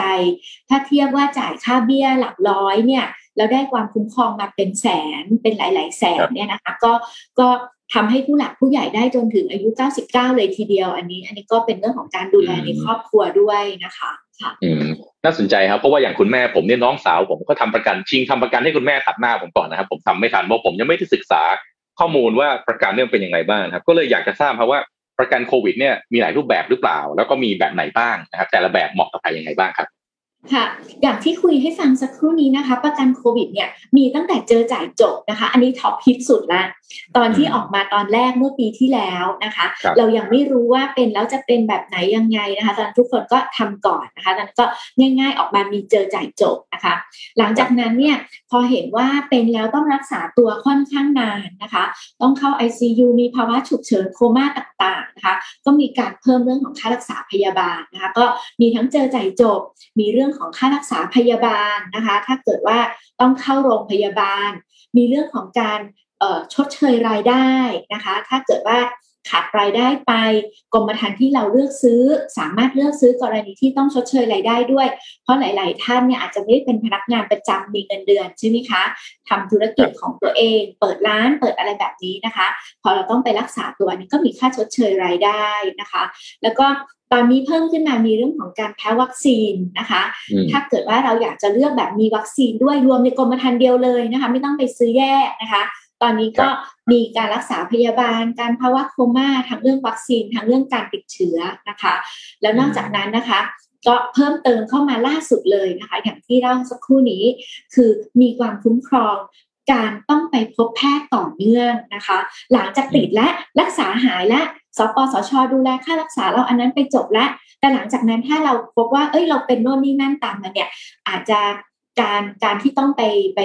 ถ้าเทียบว่าจ่ายค่าเบี้ยหลักร้อยเนี่ยแล้วได้ความคุ้มครองมาเป็นแสนเป็นหลาย ๆ แสนเนี่ยนะคะ ก็ก็ ทำให้ผู้หลักผู้ใหญ่ได้จนถึงอายุ 99 เลยทีเดียว อันนี้ อันนี้ก็เป็นเรื่องของการดูแลในครอบครัวด้วยนะคะค่ะอืมน่าสนใจครับเพราะว่าอย่างคุณแม่ผมเนี่ยน้องสาว ผมก็ทำประกันชิงทำประกันให้คุณแม่ตัดหน้าผมก่อนนะครับ ผมทำไม่ทันเพราะผมยังไม่ได้ศึกษาข้อมูลว่าประกันเนี่ยเป็นยังไงบ้างครับ ก็เลยอยากจะทราบครับว่าประกันโควิดเนี่ยมีหลายรูปแบบหรือเปล่า แล้วก็มีแบบไหนบ้างนะครับแต่ละแบบเหมาะกับใครยังไงบ้างครับ ค่ะอย่างที่คุยให้ฟังสักครู่นี้นะคะ ประกันโควิดเนี่ยมีตั้งแต่เจอจ่ายจบนะคะ อันนี้ท็อปฮิตสุดละตอนที่ออกมาตอนแรกเมื่อปีที่แล้วนะคะเรายังไม่รู้ว่าเป็นแล้วจะเป็นแบบไหนยังไงนะคะตอนทุกคนก็ทำก่อนนะคะตอนนั้นก็ง่าย ๆ ออกมามีเจอจ่ายจบนะคะ หลังจากนั้นเนี่ยพอเห็นว่าเป็นแล้วต้องรักษาตัวค่อนข้างนานนะคะ ต้องเข้า ICU มีภาวะฉุกเฉินโคม่าต่างๆนะคะ ก็มีการเพิ่มเรื่องของค่ารักษาพยาบาลนะคะ ก็มีทั้งเจอจ่ายจบมีเรื่องของค่ารักษาพยาบาลนะคะ ถ้าเกิดว่าต้องเข้าโรงพยาบาล มีเรื่องของการชดเชยรายได้นะคะ ถ้าเกิดว่า ขาดรายได้ไปกรมธรรม์ที่เราเลือกซื้อ สามารถเลือกซื้อกรณีที่ต้องชดเชยรายได้ด้วย เพราะหลาย ๆ ท่านเนี่ยอาจจะไม่ได้เป็นพนักงานประจำมีเงินเดือนใช่ไหมคะทำธุรกิจของตัวเอง เปิดร้านเปิดอะไรแบบนี้นะคะ พอเราต้องไปรักษาตัวนี้ก็มีค่าชดเชยรายได้นะคะ แล้วก็ตอนนี้เพิ่มขึ้นมามีเรื่องของการแพ้วัคซีนนะคะ ถ้าเกิดว่าเราอยากจะเลือกแบบมีวัคซีนด้วยรวมในกรมธรรม์เดียวเลยนะคะ ไม่ต้องไปซื้อแยกนะคะ ตอนนี้ก็มีการรักษาพยาบาล การภาวะโคม่าทั้งเรื่องวัคซีนทั้งเรื่องการติดเชื้อนะคะ แล้วนอกจากนั้นนะคะก็เพิ่มเติมเข้ามาล่าสุดเลยนะคะ อย่างที่เล่าสักครู่นี้ คือมีความคุ้มครองการต้องไปพบแพทย์ต่อเนื่องนะคะ หลังจากติดและรักษาหายและสปสช ดูแลค่ารักษาเราอันนั้นไปจบแล้ว แต่หลังจากนั้นถ้าเราพบว่า เอ้ยเราเป็นโน่นนี่นั่นตามมาเนี่ย อาจจะการการที่ต้องไปไป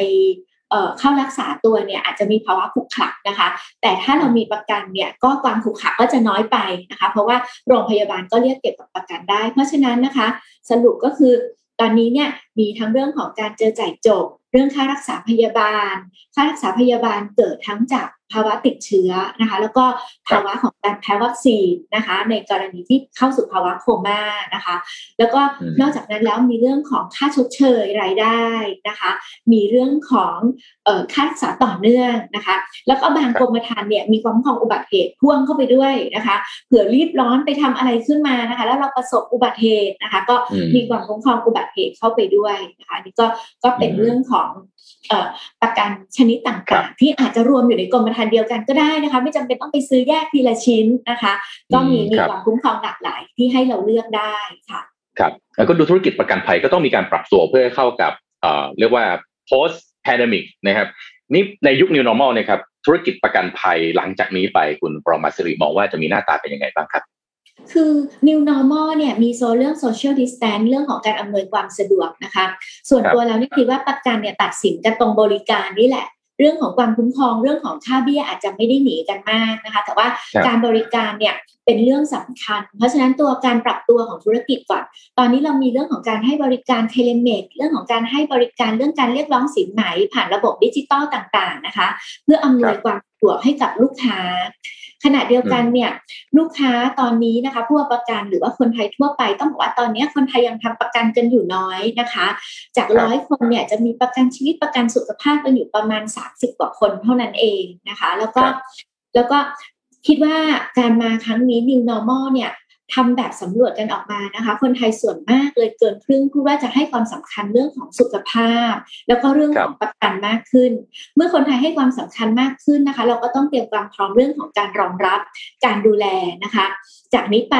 เข้ารักษาตัวเนี่ยอาจจะมีภาวะขุกขักนะคะ แต่ถ้าเรามีประกันเนี่ยก็ความขุกขักก็จะน้อยไปนะคะ เพราะว่าโรงพยาบาลก็เรียกเก็บกับประกันได้ เพราะฉะนั้นนะคะ สรุปก็คือตอนนี้เนี่ยมีทั้งเรื่องของการเจอจ่ายจบ เรื่องค่ารักษาพยาบาล ค่ารักษาพยาบาลเกิดทั้งจาก ภาวะติดเชื้อนะคะ แล้วก็ภาวะของการแพ้วัคซีนนะคะ ในกรณีที่เข้าสู่ภาวะโคม่านะคะ แล้วก็นอกจากนั้นแล้วมีเรื่องของค่าชดเชยรายได้นะคะ มีเรื่องของค่ารักษาต่อเนื่องนะคะ แล้วก็บางกรมธรรม์เนี่ยมีความของอุบัติเหตุพ่วงเข้าไปด้วยนะคะเผื่อรีบร้อนไปทำอะไรขึ้นมานะคะ แล้วเราประสบอุบัติเหตุนะคะ ก็มีความคุ้มครองอุบัติเหตุเข้าไปด้วยนะคะนี่ก็ก็เป็นเรื่องของ ประกันชนิดต่างๆ ที่อาจจะรวมอยู่ในกรมธรรม์เดียวกันก็ได้นะคะ ไม่จำเป็นต้องไปซื้อแยกทีละชิ้นนะคะ ก็มีมีความคุ้มครองหลากหลายที่ให้เราเลือกได้ค่ะครับแล้วก็ดูธุรกิจประกันภัยก็ต้องมีการปรับตัวเพื่อเข้ากับเรียกว่า post pandemic นะครับนี่ในยุค new normal นะครับธุรกิจประกันภัยหลังจากนี้ไปคุณปรมาสิริมองว่าจะมีหน้าตาเป็นยังไงบ้างครับ คือ new normal เนี่ยมีโซเรื่อง social distance เรื่องของการอำนวยความสะดวกนะคะ ส่วนตัวเรานี่คิดว่าประกันเนี่ยตัดสินกันตรงบริการนี่แหละ เรื่องของความคุ้มครองเรื่องของค่าเบี้ยอาจจะไม่ได้หนีกันมากนะคะ แต่ว่าการบริการเนี่ยเป็นเรื่องสำคัญ เพราะฉะนั้นตัวการปรับตัวของธุรกิจก่อน ตอนนี้เรามีเรื่องของการให้บริการเทเลเมดเรื่องของการให้บริการเรื่องการเรียกร้องสินไหมผ่านระบบดิจิตอลต่าง ๆนะคะ เพื่ออำนวยความสะดวกให้กับลูกค้า ขณะเดียวกันเนี่ยลูกค้าตอนนี้นะคะผู้ประกันหรือว่าคนไทยทั่วไปต้องบอกว่าตอนนี้คนไทยยังทำประกันกันอยู่น้อยนะคะ จากร้อยคนเนี่ยจะมีประกันชีวิตประกันสุขภาพกันอยู่ประมาณ 30 กว่าคนเท่านั้นเองนะคะ แล้วก็แล้วก็คิดว่าการมาครั้งนี้ New Normal เนี่ย ทำแบบสำรวจกันออกมานะคะ คนไทยส่วนมากเลยเกินครึ่งพูดว่าจะให้ความสำคัญเรื่องของสุขภาพ แล้วก็เรื่องของประกันมากขึ้น เมื่อคนไทยให้ความสำคัญมากขึ้นนะคะ เราก็ต้องเตรียมความพร้อมเรื่องของการรองรับการดูแลนะคะ จากนี้ไป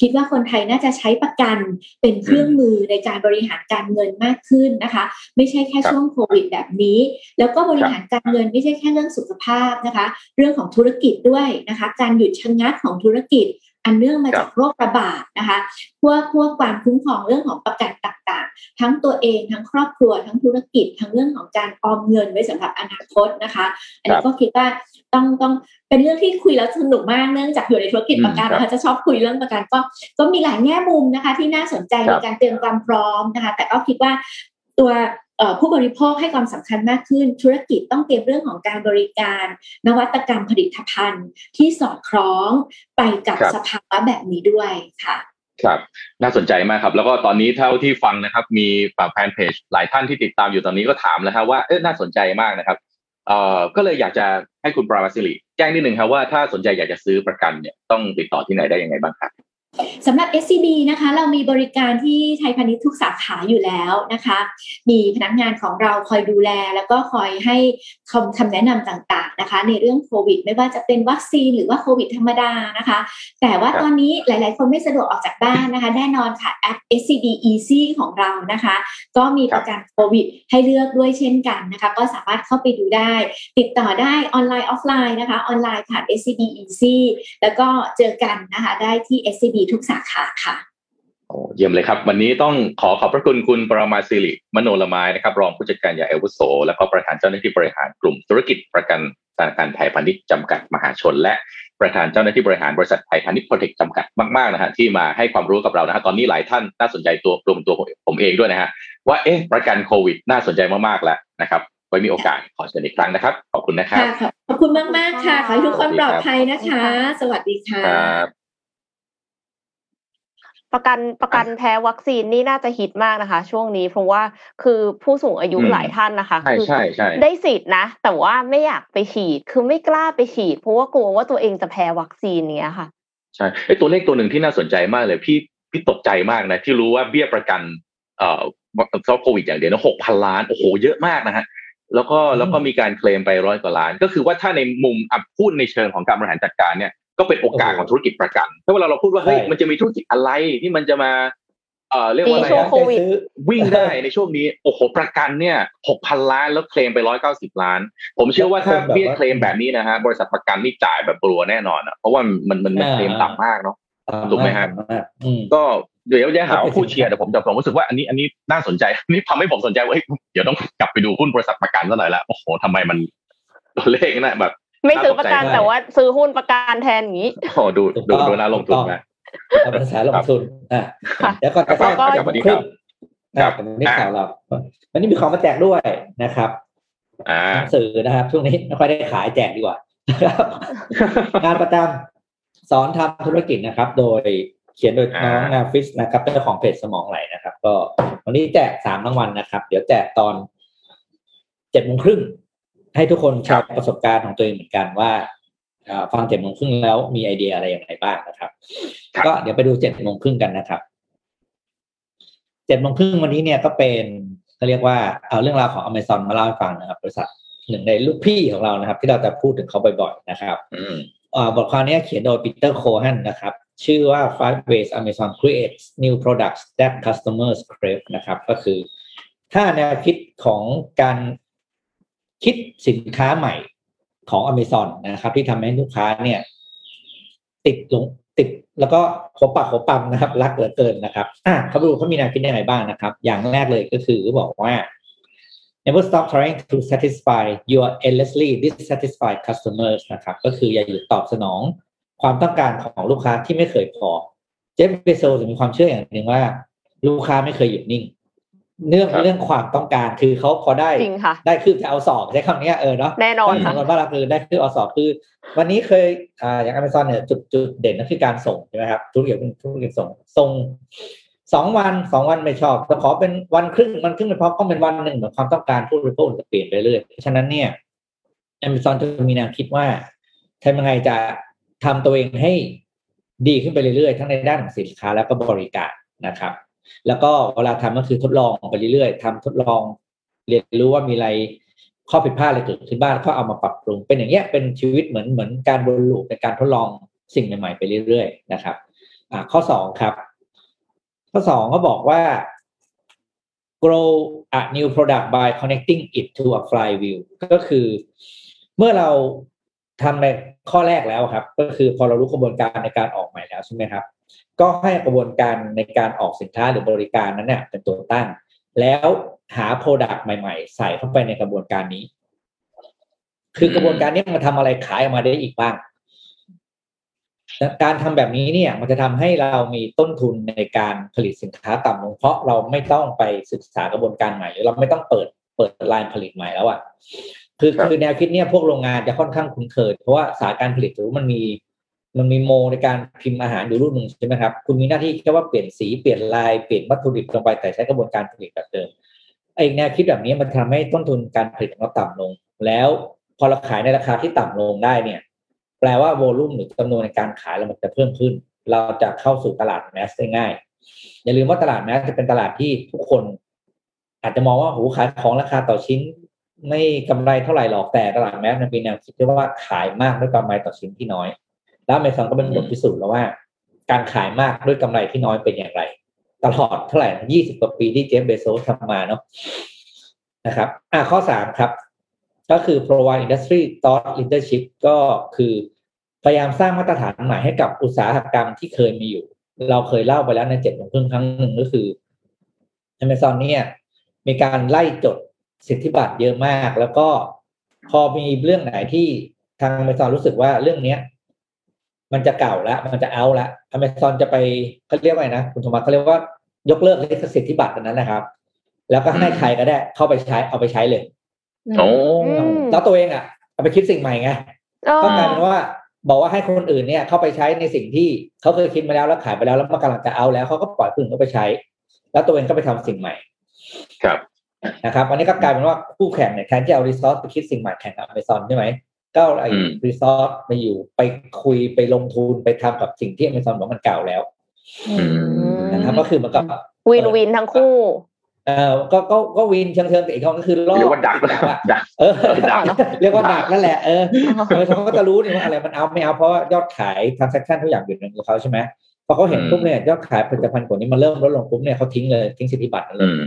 คิดว่าคนไทยน่าจะใช้ประกันเป็นเครื่องมือในการบริหารการเงินมากขึ้นนะคะ ไม่ใช่แค่ช่วงโควิดแบบนี้ แล้วก็บริหารการเงินไม่ใช่แค่เรื่องสุขภาพนะคะ เรื่องของธุรกิจด้วยนะคะ การหยุดชะงักของธุรกิจ อันเนื่องมาจากโรคระบาดนะคะ พวกพวกความคุ้มครองเรื่องของประกันต่างๆ ทั้งตัวเองทั้งครอบครัว ทั้งธุรกิจ ทั้งเรื่องของการออมเงินไว้สำหรับอนาคตนะคะ อันนี้ก็คิดว่าต้องต้องเป็นเรื่องที่คุยแล้วสนุกมากเนื่องจากอยู่ในธุรกิจประกันนะคะจะชอบคุยเรื่องประกันก็ก็มีหลายแง่มุมนะคะ ที่น่าสนใจในการเตรียมความพร้อมนะคะ แต่ก็คิดว่าตัว ผู้บริโภคให้ความสำคัญมากขึ้น ธุรกิจต้องเตรียมเรื่องของการบริการ นวัตกรรมผลิตภัณฑ์ที่สอดคล้องไปกับสภาวะแบบนี้ด้วยค่ะครับน่าสนใจมากครับ แล้วก็ตอนนี้เท่าที่ฟังนะครับ มีแฟนเพจหลายท่านที่ติดตามอยู่ตอนนี้ก็ถามแล้วครับว่าเออน่าสนใจมากนะครับเอ่อก็เลยอยากจะให้คุณปรามาสิริแจ้งนิดหนึ่งครับว่าถ้าสนใจอยากจะซื้อประกันเนี่ยต้องติดต่อที่ไหนได้ยังไงบ้างครับ สำหรับ SCB นะคะ เรามีบริการที่ไทยพาณิชย์ทุกสาขาอยู่แล้วนะคะ มีพนักงานของเราคอยดูแล แล้วก็คอยให้คำคำแนะนำต่าง ๆนะคะ ในเรื่องโควิด ไม่ว่าจะเป็นวัคซีนหรือว่าโควิดธรรมดานะคะ แต่ว่าตอนนี้หลาย ๆ คนไม่สะดวกออกจากบ้านนะคะ แน่นอนค่ะแอป SCB Easy ของเรานะคะ ก็มีประกันโควิด ให้เลือกด้วยเช่นกันนะคะ ก็สามารถเข้าไปดูได้ ติดต่อได้ออนไลน์ออฟไลน์นะคะออนไลน์ผ่าน SCB Easy แล้วก็เจอกันนะคะได้ที่ SCB ทุกสาขาค่ะโอ้เยี่ยมเลยครับ วันนี้ต้องขอขอบพระคุณคุณปรมาศิริมโนลมายนะครับ รองผู้จัดการใหญ่เอวุโส และก็ประธานเจ้าหน้าที่บริหารกลุ่มธุรกิจประกันธนาคารไทยพาณิชย์จำกัดมหาชน และประธานเจ้าหน้าที่บริหารบริษัทไทยพาณิชย์โปรเทคจำกัดมากๆนะฮะที่มาให้ความรู้กับเรานะฮะตอนนี้หลายท่านน่าสนใจตัวรวมตัวผมเองด้วยนะฮะว่าเอ๊ะประกันโควิด น่าสนใจมากๆแล้วนะครับไว้มีโอกาสขอเชิญอีกครั้งนะครับ ขอบคุณนะครับขอบคุณมากๆค่ะ ขอให้ทุกคนปลอดภัยนะคะ สวัสดีค่ะ ประกันประกันแพ้วัคซีนนี่น่าจะฮิตมากนะคะ ช่วงนี้เพราะว่าคือผู้สูงอายุหลายท่านนะคะใช่ใช่ใช่ได้สิทธินะ แต่ว่าไม่อยากไปฉีดคือไม่กล้าไปฉีด เพราะว่ากลัวว่าตัวเองจะแพ้วัคซีนเนี้ยค่ะใช่ไอตัวเลขตัวหนึ่งที่น่าสนใจมากเลยพี่พี่ตกใจมากนะ ที่รู้ว่าเบี้ยประกันเอ่อโควิดอย่างเดียวนะหกพันล้านโอ้โหเยอะมากนะฮะแล้วก็แล้วก็มีการเคลมไปร้อยกว่าล้าน ก็คือว่าถ้าในมุมอับพูดในเชิงของการบริหารจัดการเนี่ย ก็เป็นโอกาสของธุรกิจประกัน ถ้าเวลาเราพูดว่าเฮ้ยมันจะมีธุรกิจอะไรที่มันจะมาเอ่อเรียกว่าอะไรวิ่งได้ในช่วงนี้โอ้โหประกันเนี่ยหกพันล้านแล้วเคลมไปร้อยเก้าสิบล้าน ผมเชื่อว่าถ้าเบี้ยเคลมแบบนี้นะฮะบริษัทประกันนี่จ่ายแบบกลัวแน่นอนอะเพราะว่ามันมันมันเคลมต่ำมากเนาะถูกไหมฮะก็เดี๋ยวจะหาผู้เชียร์แต่ผมแต่ผมรู้สึกว่าอันนี้อันนี้น่าสนใจนี่ทำให้ผมสนใจว่าเดี๋ยวต้องกลับไปดูหุ้นบริษัทประกันซะหน่อยละโอ้โหทำไมมันตัวเลขน่ะแบบ ไม่ซื้อประกันแต่ว่าซื้อหุ้นประกันแทนอย่างนี้โอ้ดูดูดูน่าลงทุนนะเอาเป็นสายลงทุนอ่าแล้วก็ก็ก็วันนี้ครับครับนี่ข่าวเราวันนี้มีของมาแจกด้วยนะครับหนังสือนะครับช่วงนี้ไม่ค่อยได้ขายแจกดีกว่างานประจำสอนทำธุรกิจนะครับ โดยเขียนโดยน้องนาฟิสนะครับเป็นของเพจสมองไหลนะครับ ก็วันนี้แจกสามรางวัลนะครับ เดี๋ยวแจกตอนเจ็ดโมงครึ่ง ให้ทุกคนแชร์ประสบการณ์ของตัวเองเหมือนกันว่าฟังเจ็ดโมงครึ่งแล้วมีไอเดียอะไรอย่างไรบ้างนะครับ ก็เดี๋ยวไปดูเจ็ดโมงครึ่งกันนะครับเจ็ดโมงครึ่งวันนี้เนี่ยก็เป็นเขาเรียกว่าเอาเรื่องราวของอเมซอนมาเล่าให้ฟังนะครับบริษัทหนึ่งในลูกพี่ของเรานะครับ ที่เราจะพูดถึงเขาบ่อยๆนะครับบทความนี้เขียนโดยปีเตอร์โคฮันนะครับ ชื่อว่า five ways Amazon creates new products that customers crave นะครับ ก็คือ ถ้าแนวคิดของการ คิดสินค้าใหม่ของอเมซอนนะครับ ที่ทำให้ลูกค้าเนี่ย ติดลงติดแล้วก็ขบปากขบปั๊มนะครับ รักเหลือเกินนะครับ อะเขาดูเขามีแนวคิดยังไงบ้างนะครับ อย่างแรกเลยก็คือบอกว่า never stop trying to satisfy your endlessly dissatisfied customers นะครับ ก็คืออย่าหยุดตอบสนองความต้องการของลูกค้าที่ไม่เคยพอ เจฟเบโซจะมีความเชื่ออย่างหนึ่งว่า ลูกค้าไม่เคยหยุดนิ่ง เรื่องเรื่องความต้องการคือเขาพอได้ได้คือจะเอาสอบใช้คำนี้เออเนาะแน่นอนค่ะว่าเราคือได้คือเอาสอบคือ วันนี้เคยอ่าอย่างอเมซอนเนี่ยจุดจุดเด่นก็คือการส่งใช่ไหมครับธุรกิจเป็นธุรกิจส่งส่งสองวันสองวันไม่ชอบจะขอเป็นวันครึ่งวันครึ่งไม่พอต้องเป็นวันหนึ่งเหมือนความต้องการผู้บริโภคจะเปลี่ยนไปเรื่อยเพราะฉะนั้นเนี่ยอเมซอนจะมีแนวคิดว่าทำยังไงจะทำตัวเองให้ดีขึ้นไปเรื่อยๆ ทั้งในด้านของสินค้าแล้วก็บริการนะครับ แล้วก็เวลาทำก็คือทดลองไปเรื่อยๆทำทดลอง เรียนรู้ว่ามีอะไรข้อผิดพลาดอะไรเกิดขึ้นบ้างก็เอามาปรับปรุง เป็นอย่างเงี้ยเป็นชีวิตเหมือนเหมือนการวนลูปในการทดลองสิ่งใหม่ๆไปเรื่อยๆนะครับ อ่าข้อสองครับ ข้อสองก็บอกว่า grow a new product by connecting it to a flywheel ก็คือเมื่อเราทำในข้อแรกแล้วครับ ก็คือพอเรารู้กระบวนการในการออกใหม่แล้วใช่ไหมครับ ก็ให้กระบวนการในการออกสินค้าหรือบริการนั้นเนี่ยเป็นตัวตั้ง แล้วหาโปรดักต์ใหม่ ๆ ใส่เข้าไปในกระบวนการนี้ คือกระบวนการนี้มันทำอะไรขายออกมาได้อีกบ้าง การทำแบบนี้เนี่ยมันจะทำให้เรามีต้นทุนในการผลิตสินค้าต่ำลงเพราะเราไม่ต้องไปศึกษากระบวนการใหม่หรือเราไม่ต้องเปิดเปิดลายผลิตใหม่แล้วอะ่ะคือคือแนวคิดเนี่ยพวกโรงงานจะค่อนข้างคุ้นเคยเพราะว่าสายการผลิตถือมันมี มันมีโมในการพิมพ์อาหารอยู่รุ่นหนึ่งใช่ไหมครับ คุณมีหน้าที่แค่ว่าเปลี่ยนสีเปลี่ยนลายเปลี่ยนวัตถุดิบลงไปแต่ใช้กระบวนการผลิตแบบเดิมไอ้แนวคิดแบบนี้มันทำให้ต้นทุนการผลิตของเราต่ำลง แล้วพอเราขายในราคาที่ต่ำลงได้เนี่ย แปลว่าโวลูมหรือจำนวนในการขายเรามันจะเพิ่มขึ้น เราจะเข้าสู่ตลาดแมสได้ง่าย อย่าลืมว่าตลาดแมสจะเป็นตลาดที่ทุกคน อาจจะมองว่าหูขายของราคาต่อชิ้น ไม่กำไรเท่าไหร่หรอกแต่ตลาดแมสมันเป็นแนวคิดที่ว่าขายมากด้วยกำไรต่อชิ้นที่น้อย แล้วเมซอนก็เป็นบทพิสูจน์แล้วว่า การขายมากด้วยกำไรที่น้อยเป็นอย่างไร ตลอดเท่าไหร่ยี่สิบกว่าปีที่เจฟเบโซสทำมาเนาะนะครับ อ่าข้อสามครับ ก็คือ provide industry thought leadership ก็คือพยายามสร้างมาตรฐานใหม่ให้กับอุตสาหกรรมที่เคยมีอยู่ เราเคยเล่าไปแล้วในเจ็ดโมงครึ่งครั้งหนึ่งก็คือ Amazon เนี่ยมีการไล่จดสิทธิบัตรเยอะมาก แล้วก็พอมีเรื่องไหนที่ทาง Amazon รู้สึกว่าเรื่องเนี้ย มันจะเก่าแล้วมันจะเอาละ Amazon จะไปเขาเรียกว่าไงนะคุณธรรมะเขาเรียกว่ายกเลิกลิขสิทธิบัตรอันนั้นนะครับ แล้วก็ให้ใครก็ได้เข้าไปใช้เอาไปใช้เลยโอ้แล้วตัวเองอะเอาไปคิดสิ่งใหม่ไงอ๋อก็กลายเป็นว่าบอกว่าให้คนอื่นเนี่ยเข้าไปใช้ในสิ่งที่เขาเคยคิดมาแล้วแล้วขายไปแล้วแล้วมันกำลังจะเอาแล้วเขาก็ปล่อยคนอื่นเข้าไปใช้ แล้วตัวเองก็ไปทำสิ่งใหม่ ครับนะครับอันนี้ก็กลายเป็นว่าคู่แข่งเนี่ยแทนที่เอา resource ไปคิดสิ่งใหม่แข่งกับอเมซอนใช่ไหม ก็เอาไอ้อืม resource ไปอยู่ไปคุยไปลงทุนไปทำกับสิ่งที่อเมซอนบอกมันเก่าแล้วอืมนะครับก็คือมันก็วินวินทั้งคู่เออก็ก็ก็วินเชิงเชิงๆแต่อีกคนก็คือล่อเรียกว่าดักดักอะดักเออดักเรียกว่าดักนั่นแหละเออเออเขาก็จะรู้นี่ว่าอะไรมันเอาไม่เอาเพราะว่ายอดขาย transaction ทุกอย่างอยู่ในมือเขาใช่ไหมพอเขาเห็นอืมปุ๊บเนี่ยยอดขายผลิตภัณฑ์กว่านี้มันเริ่มลดลงปุ๊บเนี่ยเขาทิ้งเลยทิ้งสิทธิบัตรนั้นเลอืยม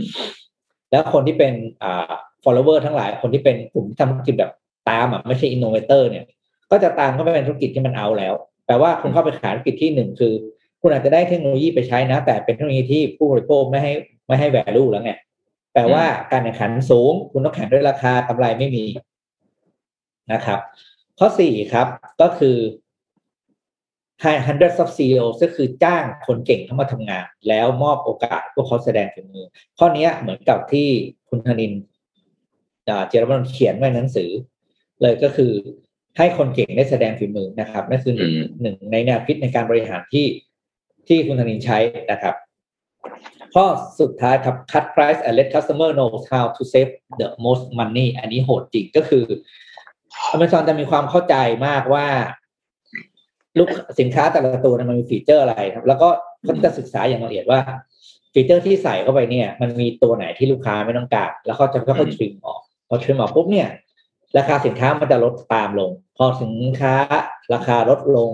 แล้วคนที่เป็นอ่า follower ทั้งหลายคนที่เป็นกลุ่มที่ทำธุรกิจแบบ ตามอะไม่ใช่ innovator เนี่ย ก็จะตามเข้าไปเป็นธุรกิจที่มันเอาแล้วแปลว่าคุณเข้าไปขายธุรกิจที่หนึ่งคือ คุณอาจจะได้เทคโนโลยีไปใช้นะ แต่เป็นเทคโนโลยีที่ผู้บริโภคไม่ให้ไม่ให้ value แล้วไงแปลว่าการแข่งขันสูง คุณต้องแข่งด้วยราคากำไรไม่มีนะครับ ข้อสี่ครับก็คือ high hundreds of CEOs ก็คือจ้างคนเก่งเข้ามาทำงาน แล้วมอบโอกาสพวกเขาแสดงฝีมือ ข้อเนี้ยเหมือนกับที่คุณธนินอ่าเจรบนเขียนไว้ในหนังสือ เลยก็คือให้คนเก่งได้แสดงฝีมือนะครับนั่นคือหนึ่งอืมหนึ่งในแนวคิดในการบริหารที่ที่คุณธนินใช้นะครับ ข้อสุดท้ายครับ cut price and let customer knows how to save the most money อันนี้โหดจริงก็คือ Amazon จะมีความเข้าใจมากว่า ลูกสินค้าแต่ละตัวเนี่ยมันมีฟีเจอร์อะไรครับ แล้วก็เขาจะศึกษาอย่างละเอียดว่า ฟีเจอร์ที่ใส่เข้าไปเนี่ย มันมีตัวไหนที่ลูกค้าไม่ต้องการ แล้วเขาจะค่อยๆทริมออกพอทริมออกปุ๊บเนี่ย ราคาสินค้ามันจะลดตามลง พอสินค้าราคาลดลง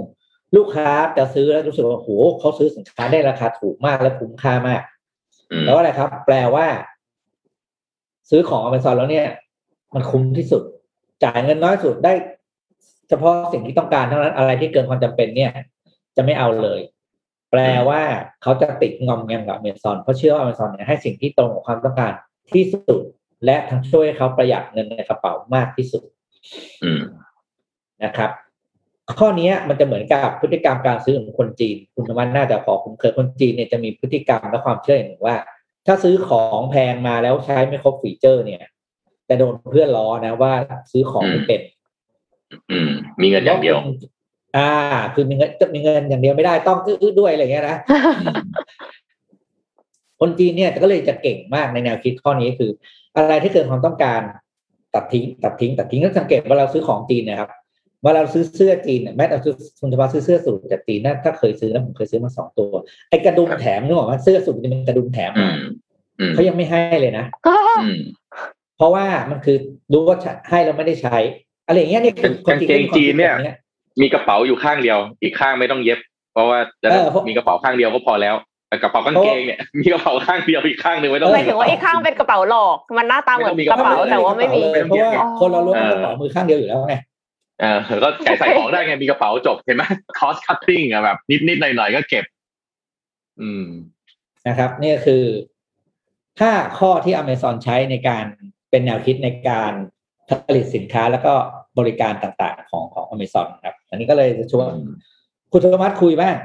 ลูกค้าจะซื้อแล้วรู้สึกว่าโหเขาซื้อสินค้าได้ราคาถูกมากและคุ้มค่ามากอืมแล้วอะไรครับ แปลว่า ซื้อของ Amazon แล้วเนี่ย มันคุ้มที่สุด จ่ายเงินน้อยสุดได้ เฉพาะสิ่งที่ต้องการเท่านั้นอะไรที่เกินความจำเป็นเนี่ย จะไม่เอาเลย แปลว่าเขาจะติดงอมแงมกับ Amazon เพราะเชื่อว่า Amazon เนี่ยให้สิ่งที่ตรงกับความต้องการที่สุด และทั้งช่วยให้เขาประหยัดเงินในกระเป๋ามากที่สุดอืมนะครับ ข้อเนี้ยมันจะเหมือนกับพฤติกรรมการซื้อของคนจีน คุณธรรมน่าจะพอคุ้นเคยคนจีนเนี่ยจะมีพฤติกรรมและความเชื่ออย่างหนึ่งว่า ถ้าซื้อของแพงมาแล้วใช้ไม่ครบฟีเจอร์ เนี่ยแต่โดนเพื่อนล้อนะว่าซื้อของไม่เป็นอืมมีเงินอย่างเดียว อ่า คือมีเงินจะมีเงินอย่างเดียวไม่ได้ต้องอื้อๆด้วยอะไรเงี้ยนะคนจีนเนี่ยก็เลยจะเก่งมากในแนวคิดข้อนี้คือ อะไรที่เกินความต้องการตัดทิ้งตัดทิ้งตัดทิ้งก็สังเกตว่าเราซื้อของจีนนะครับเว่าเราซื้อเสื้อจีนเนี่ยแม้แต่ซื้อคุณจะมาซื้อเสื้อสูทจากจีนนะถ้าเคยซื้อแล้วผมเคยซื้อมาสองตัวไอ้กระดุมแถมนึกออกไหมเสื้อสูทมันจะเป็นกระดุมแถมอืมามอืมเขายังไม่ให้เลยนะอืมเพราะว่ามันคือรู้ว่าให้แล้วไม่ได้ใช้ อะไรอย่างเงี้ยนี่คือคนกางเกงจีนเนี่ยก็มีความคิดแบบมีกระเป๋าอยู่ข้างเดียว อีกข้างไม่ต้องเย็บ เพราะว่าจะได้เออเพราะมีกระเป๋าข้างเดียวก็พอแล้ว แต่กระเป๋ากางเกงเนี่ยมีกระเป๋าข้างเดียวอีกข้างหนึ่งไม่ต้องหมายถึงว่าอีกข้างเป็นกระเป๋าหลอกมันหน้าตาเหมือนกระเป๋าแต่ว่าไม่มีเพราะว่าอ๋อคนเรารู้ว่ากระเป๋ามือข้างเดียวอยู่แล้วไงเออก็ใส่ใส่ของได้ไงมีกระเป๋าจบเห็นไหม cost cutting อะแบบ นิดนิดหน่อยหน่อยๆก็เก็บ อืมนะครับ นี่ก็คือถ้าข้อที่ Amazon ใช้ในการเป็นแนวคิดในการผลิตสินค้าแล้วก็บริการต่างๆของของ Amazon ครับ อันนี้ก็เลยจะชวนคุณธรรมัสคุยบ้าง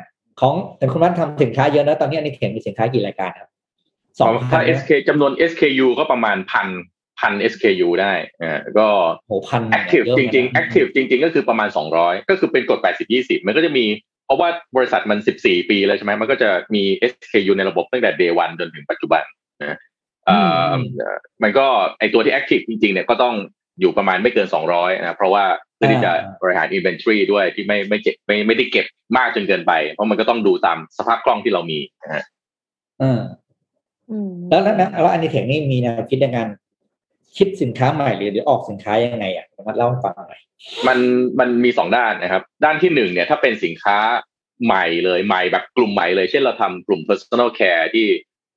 ของแต่คุณธรรมัสทำสินค้าเยอะนะตอนนี้อันนี้เขียนมีสินค้ากี่รายการครับสองพัถ้าน SK จำนวน SKU ก็ประมาณพันพัน SKU ได้อ่าก็โหพัน active เยอะจเหมือนริงกันๆ active จริง ๆ ก็คือประมาณ200ก็คือเป็นกฎ80 20มันก็จะมีเพราะว่าบริษัทมัน14ปีแล้วใช่ไหมมันก็จะมี SKU ในระบบตั้งแต่ day one จนถึงปัจจุบันนะเอ่ออมันก็ไอตัวที่ active จริงๆเนี่ยก็ต้องอยู่ประมาณไม่เกิน200นะเพราะว่าเพื่อที่จะบริหาร inventory ด้วยที่ไม่ไม่เก็บไม่ไม่ได้เก็บมากจนเกินไป เพราะมันก็ต้องดูตามสภาพคล่องที่เรามีนะฮะเอออืมแล้วแล้วแล้วแล้วอันนี้เทคนี่มีแนวคิดในการคิดสินค้าใหม่หรือหรือออกสินค้ายังไงอะมาเล่าให้ฟังหน่อยมันมันมีสองด้านนะครับ ด้านที่หนึ่งเนี่ย ถ้าเป็นสินค้าใหม่เลยใหม่แบบกลุ่มใหม่เลย เช่นเราทำกลุ่ม personal care ที่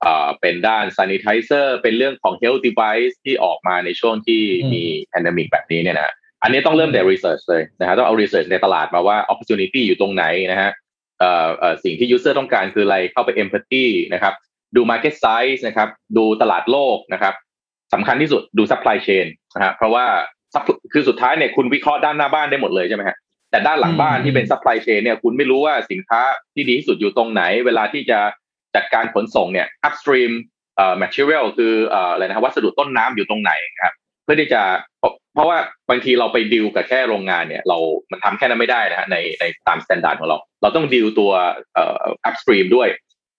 เอ่อเป็นด้าน sanitizer เป็นเรื่องของ health device ที่ออกมาในช่วงที่มี pandemic แบบนี้เนี่ยนะ อันนี้ต้องเริ่มแต่ research เลยนะฮะต้องเอา research ในตลาดมาว่า opportunity อยู่ตรงไหนนะฮะเอ่อเอ่อสิ่งที่ user ต้องการคืออะไรเข้าไป empathy นะครับ ดู market size นะครับ ดูตลาดโลกนะครับสำคัญที่สุดดู supply chain นะฮะเพราะว่า supp- คือสุดท้ายเนี่ยคุณวิเคราะห์ด้านหน้าบ้านได้หมดเลยใช่ไหมฮะแต่ด้านหลังบ้านที่เป็น supply chain เนี่ยคุณไม่รู้ว่าสินค้าที่ดีที่สุดอยู่ตรงไหน เวลาที่จะจัดการขนส่งเนี่ย upstream เอ่อ material คือเอ่ออะไรนะครับวัสดุต้นน้ำอยู่ตรงไหนครับเพื่อที่จะ เพราะเพราะว่าบางทีเราไปดิวกับแค่โรงงานเนี่ย เรา มันทำแค่นั้นไม่ได้นะฮะในในตามมาตรฐานของเรา เราต้องดิวตัวเอ่อ upstream ด้วย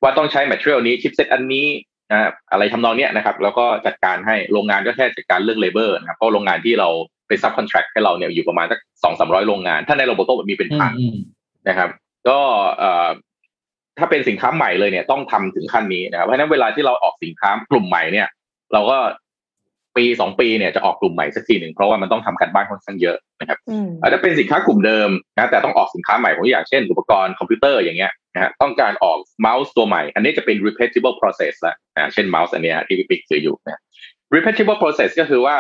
ว่าต้องใช้ material นี้ chipset อันนี้นะอะไรทำนองเนี้ยนะครับ แล้วก็จัดการให้โรงงานก็แค่จัดการเรื่อง labor นะครับเพราะโรงงานที่เราเป็น subcontract ให้เราเนี่ยอยู่ประมาณสักสองสามร้อยโรงงาน ถ้าในโรบอทมีเป็นอืพัมนอืมนะครับ ก็เอ่อถ้าเป็นสินค้าใหม่เลยเนี่ยต้องทำถึงขั้นนี้นะครับเพราะฉะนั้นเวลาที่เราออกสินค้ากลุ่มใหม่เนี่ย เราก็ ปีสองปีเนี่ยจะออกกลุ่มใหม่สักทีหนึ่งเพราะว่ามันต้องทำการบ้านค่อนข้างเยอะนะครับอืมอาจจะเป็นสินค้ากลุ่มเดิมนะแต่ต้องออกสินค้าใหม่ผมอย่างเช่น อุปกรณ์คอมพิวเตอร์อย่างเงี้ยนะฮะต้องการออกเมาส์ตัวใหม่ อันนี้จะเป็น repeatable process ละอ่าเช่นเมาส์อันเนี้ยที่พี่ปิ๊กซื้ออยู่นะ repeatable process ก็คือว่า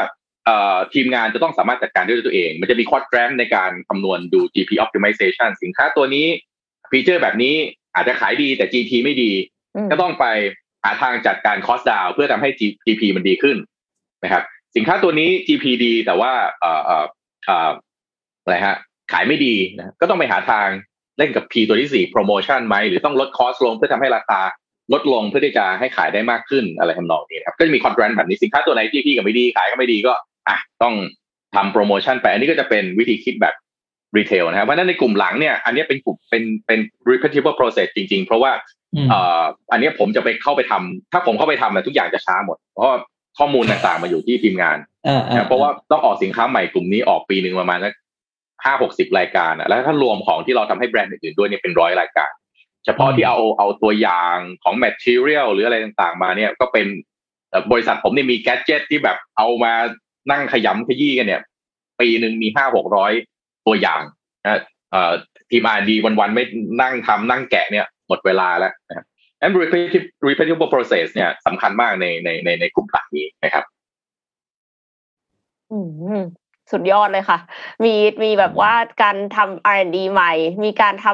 เอ่อทีมงานจะต้องสามารถจัดการด้วยตัวเอง มันจะมี quadrant ในการคำนวณดู GP optimization สินค้าตัวนี้feature แบบนี้อาจจะขายดีแต่ GP ไม่ดีอืมก็ต้องไปหาทางจัดการ cost down เพื่อทำให้ GP มันดีขึ้น นะครับสินค้าตัวนี้ GP ดีแต่ว่าเอ่อเอ่อเอ่ออะไรฮะขายไม่ดีนะก็ต้องไปหาทางเล่นกับ P ตัวที่สี่ promotion ไหมหรือต้องลด cost ลงเพื่อทำให้ราคาลดลงเพื่อที่จะให้ขายได้มากขึ้นอะไรทำนองนี้นะครับก็จะมี content แบบนี้สินค้าตัวไหน GP ก็ไม่ดีขายก็ไม่ดีก็อะต้องทำโปรโมชั่นไปอันนี้ก็จะเป็นวิธีคิดแบบรีเทลนะครับเพราะฉะนั้นในกลุ่มหลังเนี่ยอันนี้เป็นกลุ่มเป็นเป็น repeatable process จริง ๆ เพราะว่าอืมเอ่ออันนี้ผมจะไปเข้าไปทำถ้าผมเข้าไปทำนะทุกอย่างจะช้าหมด เพราะว่า ข้อมูลต่างๆมาอยู่ที่ทีมงานอ่าอ่นะเพราะว่าต้องออกสินค้าใหม่กลุ่มนี้ออกปีหนึ่งประมาณสักห้าหกสิบรายการอะแล้วถ้ารวมของที่เราทำให้แบรนด์อื่นๆด้วยเนี่ยเป็นร้อยรายการ เฉพาะที่เอาเอาตัวอย่างของ material หรืออะไรต่างๆมาเนี่ยก็เป็นเอ่อบริษัทผมเนี่ยมีแกดเจิตที่แบบเอามานั่งขยำขยี้กันเนี่ย ปีหนึ่งมีห้าหกร้อยตัวอย่างนะเอ่อทีมอาร์ดีวันๆไม่นั่งทำนั่งแกะเนี่ยหมดเวลาแล้วนะ ครับ and repeatable repeatable process เนี่ยสำคัญมากในในในในกลุ่มหลักนี้นะครับ อืมสุดยอดเลยค่ะ มีมีแบบว่าการทำ R&D ใหม่ มีการท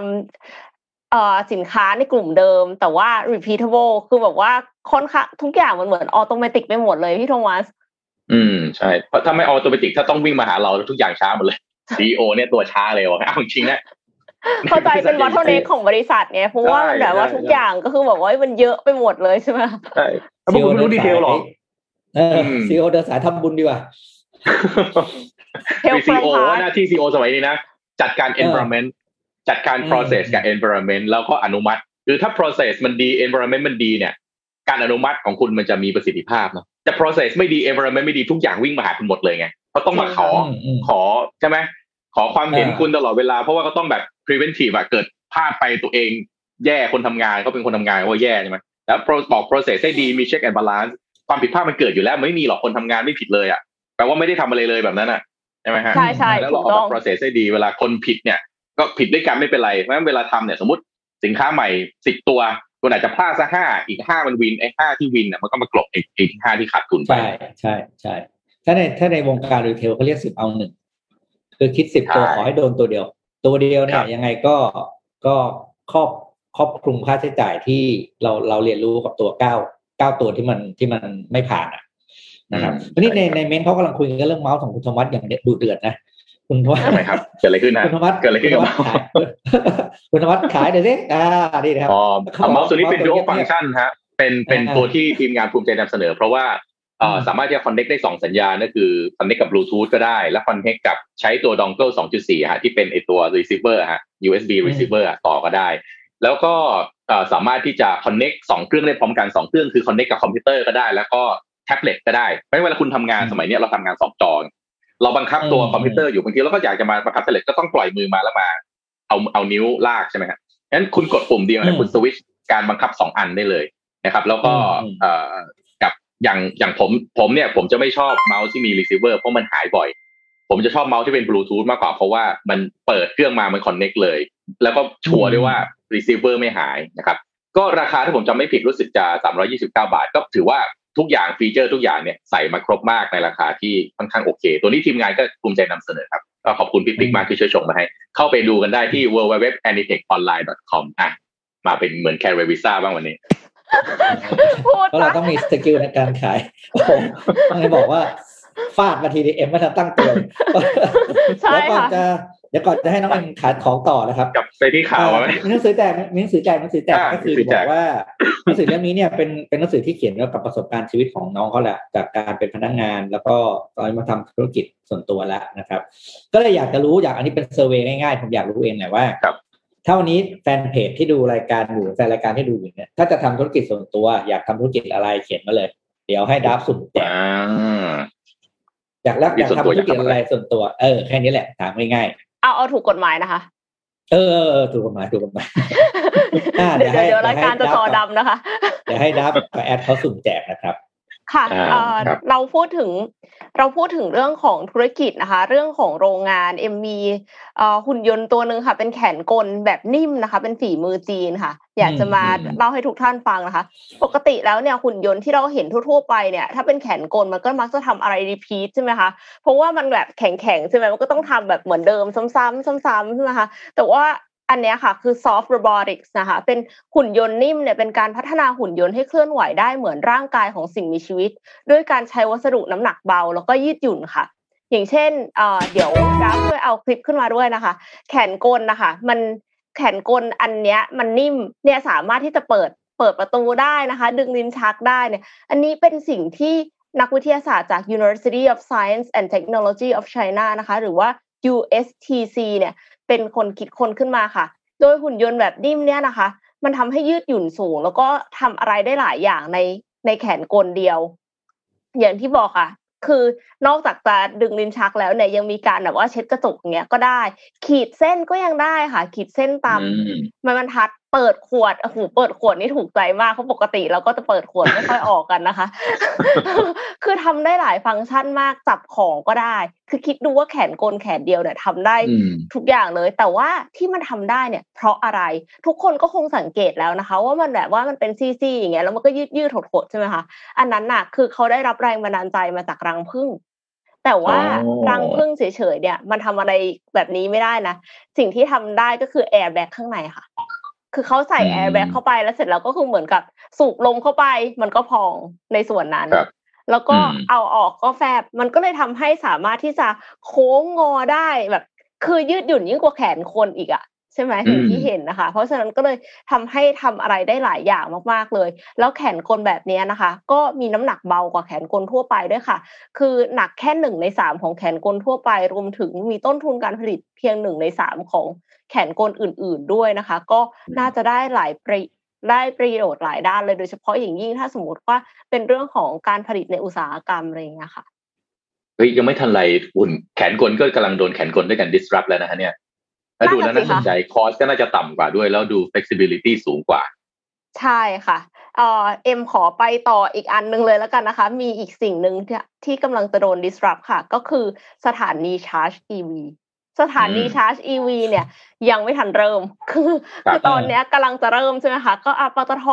ำเอ่อสินค้าในกลุ่มเดิม แต่ว่า repeatable คือแบบว่าค่อนข้างทุกอย่างมันเหมือนออโตเมติกไปหมดเลยพี่โทมัส อืมใช่เพราะถ้าไม่ออโตเมติกถ้าต้องวิ่งมาหาเราทุกอย่างช้าหมดเลย CEO เนี่ยตัวช้าเลยว่ะเอาจริงๆนะ เข้าใจเป็นวัตถุเนกของบริษัทไงเพราะว่ามันแบบว่าใช่ทุกอย่างก็คือแบบว่ามันเยอะไปหมดเลยใช่ไหมใช่พวกคุณไม่รู้ดีเทลหรอกเออมซีโอเดินสายทำบุญดีกว่า Help เป็น from CEO heart ว่าหน้าที่ CEO สมัยนี้นะ จัดการเออ environment จัดการอืม process กับ environment แล้วก็อนุมัติ คือถ้า process มันดี environment มันดีเนี่ย การอนุมัติของคุณมันจะมีประสิทธิภาพเนอะแต่ process ไม่ดี environment ไม่ดีทุกอย่างวิ่งมาหาคุณหมดเลยไงเขาต้องมาขอมอืมขอใช่ไหม ขอความเห็นอ่าคุณตลอดเวลาเพราะว่าก็ต้องแบบ preventive อะเกิดพลาดไปตัวเองแย่คนทำงานเขาเป็นคนทำงานเขาก็แย่ใช่ไหมแล้ว pro- บอก process ให้ดีมี check and balance ความผิดพลาดมันเกิดอยู่แล้วไม่มีหรอกคนทำงานไม่ผิดเลยอะแปลว่าไม่ได้ทำอะไรเลยแบบนั้นอะใช่ไหมฮะใช่ใช่แล้วถูเรากเอาต้แบองบ process ให้ดีเวลาคนผิดเนี่ย ก็ผิดด้วยกันไม่เป็นไรเพราะฉะนั้นเวลาทำเนี่ยสมมติสินค้าใหม่สิบตัวคุณอาจจะพลาดสักห้าอีกห้ามันวินไอ้ห้าที่วินเนี่ยมันก็มากลบไอ้ไอ้ห้าที่ขาดทุนไปใช่ใช่ใช่ถ้าในถ้าในวงการรีเทลเขาเรียกสิบเอาหนึ่ง คือคิดสิบตัวใช่ขอให้โดนตัวเดียว ตัวเดียวเนี่ครัยบยังไงก็ก็ครอบครอบคลุมค่าใช้จ่ายที่เราเราเรียนรู้กับตัวเก้าเก้าตัวที่มันที่มันไม่ผ่านอะนะครับทีนี้ในในเมนต์เขากำลังคุยกันเรื่องเมาส์ของคุณธวัฒน์อย่างดูเดือดนะคุณธวัฒน์ทำไมครับเกิดอะไรขึ้นนะคุณธวัฒน์เกิดอะไรขึ้นกับคุณธวัฒน์ขายคุณธวัฒน์ขายเดี๋ยวสิอ่านี่นะครับอ๋อเขาบอกเมาส์ตัวนี้เป็นเมาส์ตัว dual เงียบๆ function ฮะเป็นเป็นอ่าตัวที่ทีมงานภูมิใจนำเสนอ เพราะว่าเอ่ออม สามารถที่จะ connect ได้สองสัญญาณก็คือ connect กับ Bluetooth ก็ได้ และ connect กับใช้ตัว dongle 2.4 ฮะ ที่เป็นไอตัว receiver ฮะ USB receiver อะต่อก็ได้ แล้วก็เอ่อสามารถที่จะ connect สองเครื่องได้พร้อมกันสองเครื่องคือ connect กับคอมพิวเตอร์ก็ได้ แล้วก็แท็บเล็ตก็ได้เพราะฉะนั้นเวลาคุณทำงานอืมสมัยเนี้ยเราทำงานสองจอเราบังคับตัวอืมคอมพิวเตอร์อยู่บางทีเราก็อยากจะมาบังคับแท็บเล็ตก็ต้องปล่อยมือมาแล้วมา เอาเอานิ้วลากใช่ไหมฮะงั้นคุณกดปุ่มเดียวอืเนี่ยมคุณสวิตชการบังคับสองอันได้เลยนะครับ แล้วก็ อืมเอ่อกับอย่างอย่างผมผมเนี่ยผมจะไม่ชอบเมาส์ที่มี receiver เพราะมันหายบ่อย ผมจะชอบเมาส์ที่เป็นบลูทูธมากกว่าเพราะว่ามันเปิดเครื่องมามัน connect เลย แล้วก็ sure ด้วยว่า receiver ไม่หายนะครับก็ราคาถ้าผมจำไม่ผิดรู้สึกจะ 329 บาท ก็ถือว่าทุกอย่างฟีเจอร์ทุกอย่างเนี่ยใส่มาครบมากในราคาที่ค่อนข้างโอเค ตัวนี้ทีมงานก็ภูมิใจนำเสนอครับก็ขอบคุณพี่ปิ๊กมากที่ช่วยชงมาให้ เข้าไปดูกันได้ที่ www.anitechonline.com อะมาเป็นเหมือนแคร์เววิซ่าบ้างวันนี้ พูดเพราะเราปะต้องมีสกิลในการขายโอ้โหต้องให้บอกว่าฟาดมาทีดีเอ็มไม่ทันตั้งตัวใช่แล้วก่อนค่ะจะเดี๋ยวก่อนจะให้น้องเอ็มขายของต่อนะครับกลับไปที่ข่าวอ่ไหมมีหนังสือแจกมีหนังสือแจกหนังสือแจกอ่าก็คือหนังสือจะแจบอกกว่าหนังสือเล่มนี้เนี่ยเป็นเป็นหนังสือที่เขียนเกี่ยวกับประสบการณ์ชีวิตของน้องเขาแหละจากการเป็นพนักงาน แล้วก็ตอนนี้มาทำธุรกิจส่วนตัวแล้วนะครับ ก็เลยอยากจะรู้อยากอันนี้เป็นเซอร์เวยง่ายๆผมอยากรู้เองแหละว่าครับ ถ้าวันนี้แฟนเพจที่ดูรายการอยู่แฟนรายการที่ดูอยู่เนี่ยถ้าจะทำธุรกิจส่วนตัว อยากทำธุรกิจอะไรเขียนมาเลย เดี๋ยวให้ดับสุ่มแจกอ่าอยากรับอยากส่วนทำตัวธุรกิจอยากทำอะอะไรไรส่วนตัวเออแค่นี้แหละถามง่ายเอาเอาถูกกฎหมายนะคะๆเออเออเออถูกกฎหมายถูกกฎหมายอ่าเดี๋เดี๋ยยววให้เดี๋ยวรายการเดี๋จะยวให้ซอดับดำนะคะ เดี๋ยวให้ดับกับแอดเขาสุ่มแจกนะครับ ค่ะอ่าเอ่อครับเราพูดถึงเราพูดถึงเรื่องของธุรกิจนะคะ เรื่องของโรงงานเอ็มมีเอ่อหุ่นยนต์ตัวหนึ่งค่ะ เป็นแขนกลแบบนิ่มนะคะ เป็นฝีมือจีนค่ะ อยากจะมาอืมเล่าให้ทุกท่านฟังนะคะ ปกติแล้วเนี่ยหุ่นยนต์ที่เราเห็นทั่วๆไปเนี่ยถ้าเป็นแขนกลมันก็มักจะทำอะไรรีพีทใช่ไหมคะเพราะว่ามันแบบแข็งๆใช่ไหมมันก็ต้องทำแบบเหมือนเดิมซ้ำๆซ้ำๆใช่ไหมคะแต่ว่า อันนี้ค่ะคือ soft robotics นะคะเป็นหุ่นยนต์นิ่มเนี่ยเป็นการพัฒนาหุ่นยนต์ให้เคลื่อนไหวได้เหมือนร่างกายของสิ่งมีชีวิต ด้วยการใช้วัสดุน้ำหนักเบา แล้วก็ยืดหยุ่นค่ะ อย่างเช่นเเดี๋ยวดับช่วยเอาคลิปขึ้นมาด้วยนะคะ แขนกลนะคะ มันแขนกลอันเนี้ยมันนิ่มเนี่ยสามารถที่จะเปิดเปิดประตูได้นะคะ ดึงลิ้นชักได้เนี่ยอันนี้เป็นสิ่งที่นักวิทยาศาสตร์จาก University of Science and Technology of China นะคะ หรือว่า USTC เนี่ย เป็นคนคิดคนขึ้นมาค่ะ โดยหุ่นยนต์แบบนิ่มเนี่ยนะคะ มันทำให้ยืดหยุ่นสูง แล้วก็ทำอะไรได้หลายอย่างในในแขนกลเดียว อย่างที่บอกค่ะ คือนอกจากจะดึงลิ้นชักแล้วเนี่ยยังมีการแบบว่าเช็ดกระจกอย่างเงี้ยก็ได้ ขีดเส้นก็ยังได้ค่ะ ขีดเส้นตามอืมไม้บรรทัด เปิดขวดโอ้โหเปิดขวดนี่ถูกใจมากเพราะปกติเราก็จะเปิดขวดไม่ค่อยออกกันนะคะ คือทำได้หลายฟังก์ชันมากจับของก็ได้ คือคิดดูว่าแขนกลแขนเดียวเนี่ยทำได้อืมทุกอย่างเลย แต่ว่าที่มันทำได้เนี่ย เพราะอะไรทุกคนก็คงสังเกตแล้วนะคะ ว่ามันแบบว่ามันเป็นซี่ๆอย่างเงี้ยแล้วมันก็ยืดยืดๆหดๆใช่ไหมคะอันนั้นน่ะ คือเขาได้รับแรงบันดาลใจมาจากรังผึ้งแต่ว่าอ๋อรังผึ้งเฉยๆเนี่ย มันทำอะไรแบบนี้ไม่ได้นะ สิ่งที่ทำได้ก็คือแอร์แบ็กข้างในค่ะ คือเขาใส่อืมแอร์แบ็กเข้าไปแล้วเสร็จแล้วก็คือเหมือนกับสูบลมเข้าไป มันก็พองในส่วนนั้นครับแล้วก็อืมเอาออกก็แฟบ มันก็เลยทำให้สามารถที่จะโค้งงอได้แบบ คือยืดหยุ่นยิ่งกว่าแขนคนอีกอะใช่ไหมอย่างที่เห็นนะคะ เพราะฉะนั้นก็เลยทำให้ทำอะไรได้หลายอย่างมากๆเลย แล้วแขนกลแบบเนี้ยนะคะ ก็มีน้ำหนักเบากว่าแขนกลทั่วไปด้วยค่ะ คือหนักแค่หนึ่งในสามของแขนกลทั่วไป รวมถึงมีต้นทุนการผลิตเพียงหนึ่งในสามของ แขนกลอื่น ๆด้วยนะคะ ก็น่าจะได้หลายประได้ประโยชน์หลายด้านเลยโดยเฉพาะอย่างยิ่งถ้าสมมติว่าเป็นเรื่องของการผลิตในอุตสาหกรรมอะไรอย่างเงี้ยค่ะเฮ้ยยังไม่ทันไรหุ่นแขนกลก็กำลังโดนแขนกลด้วยกัน disrupt แล้วนะฮะเนี่ยถ้าดูแล้วนั่น่านน่ะสิสนใจคอสก็น่าจะต่ำกว่าด้วย แล้วดู flexibility สูงกว่า ใช่ค่ะเอ่อเอ็มขอไปต่ออีกอันหนึงเลยแล้วกันนะคะ มีอีกสิ่งหนึ่งที่ที่กำลังจะโดน disrupt ค่ะ ก็คือสถานีชาร์จ EV สถานีชาร์จ EV เนี่ยยังไม่ทันเริ่ม คือคือตอนเนี้ยกำลังจะเริ่มใช่ไหมคะ ก็อาปตท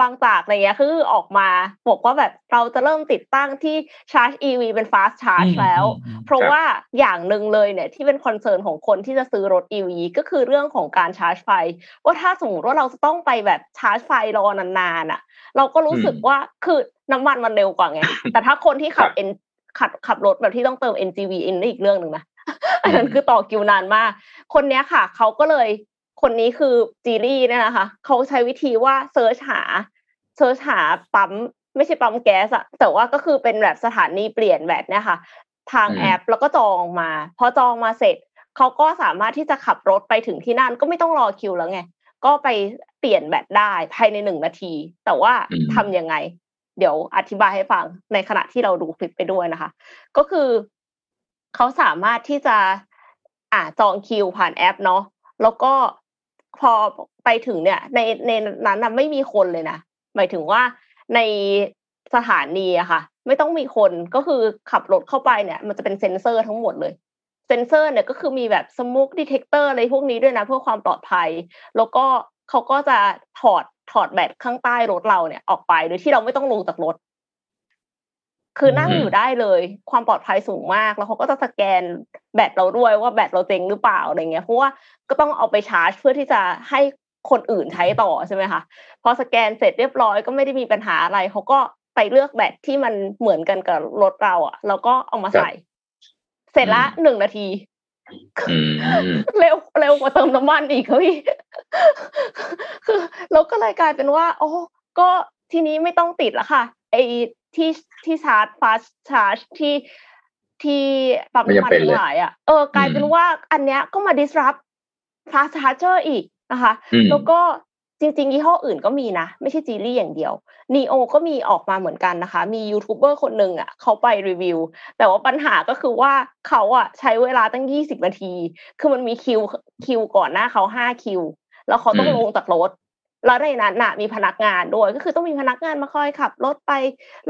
บางจากอะไรเงี้ยคือออกมาบอกว่าแบบเราจะเริ่มติดตั้งที่ชาร์จ EV เป็น fast charge แล้ว เพราะว่าอย่างหนึ่งเลยเนี่ยที่เป็นคอนเซิร์นของคนที่จะซื้อรถ EV ก็คือเรื่องของการชาร์จไฟ ว่าถ้าสมมติว่าเราจะต้องไปแบบชาร์จไฟรอนานๆอะ เราก็รู้สึกว่าคือน้ำมันมันเร็วกว่าไงแต่ถ้าคนที่ขับเอ็นขับขับรถแบบที่ต้องเติม NGV อินนี่อีกเรื่องหนึ่งนะ อันนั้นคือต่อคิวนานมาก คนเนี้ยค่ะเขาก็เลยคนนี้คือจีรี่เนี่ยนะคะเขาใช้วิธีว่า search หา search หาปั๊มไม่ใช่ปั๊มแก๊สอะแต่ว่าก็คือเป็นแบบสถานีเปลี่ยนแบบเนี่ยค่ะทางแอปแล้วก็จองมา พอจองมาเสร็จเขาก็สามารถที่จะขับรถไปถึงที่นั่นก็ไม่ต้องรอคิวแล้วไงก็ไปเปลี่ยนแบตได้ภายในหนึ่งนาที แต่ว่าทำยังไง เดี๋ยวอธิบายให้ฟังในขณะที่เราดูคลิปไปด้วยนะคะ ก็คือ เขาสามารถที่จะอ่าจองคิวผ่านแอปเนาะแล้วก็พอไปถึงเนี่ย ในในนั้นนะไม่มีคนเลยนะหมายถึงว่าในสถานีอะค่ะ ไม่ต้องมีคนก็คือขับรถเข้าไปเนี่ย มันจะเป็นเซ็นเซอร์ทั้งหมดเลยเซนเซอร์เนี่ยก็คือมีแบบ smoke detector อะไรพวกนี้ด้วยนะ เพื่อความปลอดภัย แล้วก็เขาก็จะถอดถอดแบตข้างใต้รถเราเนี่ย ออกไปโดยที่เราไม่ต้องลงจากรถ คือนั่งอยู่ได้เลย ความปลอดภัยสูงมาก แล้วเขาก็จะสแกนแบตเราด้วยว่าแบตเราเจ๊งหรือเปล่าอะไรเงี้ยเพราะว่าก็ต้องเอาไปชาร์จเพื่อที่จะให้คนอื่นใช้ต่อใช่ไหมคะพอสแกนเสร็จเรียบร้อยก็ไม่ได้มีปัญหาอะไรเขาก็ไปเลือกแบตที่มันเหมือนกันกับรถเราอะแล้วก็เอามาใส่ เสร็จละหนึ่งนาทีเร็วเร็วกว่าเติมน้ำมันอีกเฮ้ยคือเราก็เลยกลายเป็นว่า โอ้ก็ทีนี้ไม่ต้องติดละค่ะไอที่ที่ชาร์จฟาสชาร์จที่ที่ปั๊มน้ำมันทั้งหลายอะเออกลายเป็นว่าอันเนี้ยก็มา disrupt fast charger อีกนะคะ แล้วก็จริงๆยี่ห้ออื่นก็มีนะ ไม่ใช่จีรี่อย่างเดียวนีโอก็มีออกมาเหมือนกันนะคะ มียูทูบเบอร์คนหนึ่งอะเขาไปรีวิว แต่ว่าปัญหาก็คือว่าเขาอะใช้เวลาตั้งยี่สิบนาที คือมันมีคิวคิวก่อนหน้าเขาห้าคิว แล้วเขาต้องลงจากรถ แล้วในนั้นน่ะมีพนักงานด้วยก็คือต้องมีพนักงานมาคอยขับรถไป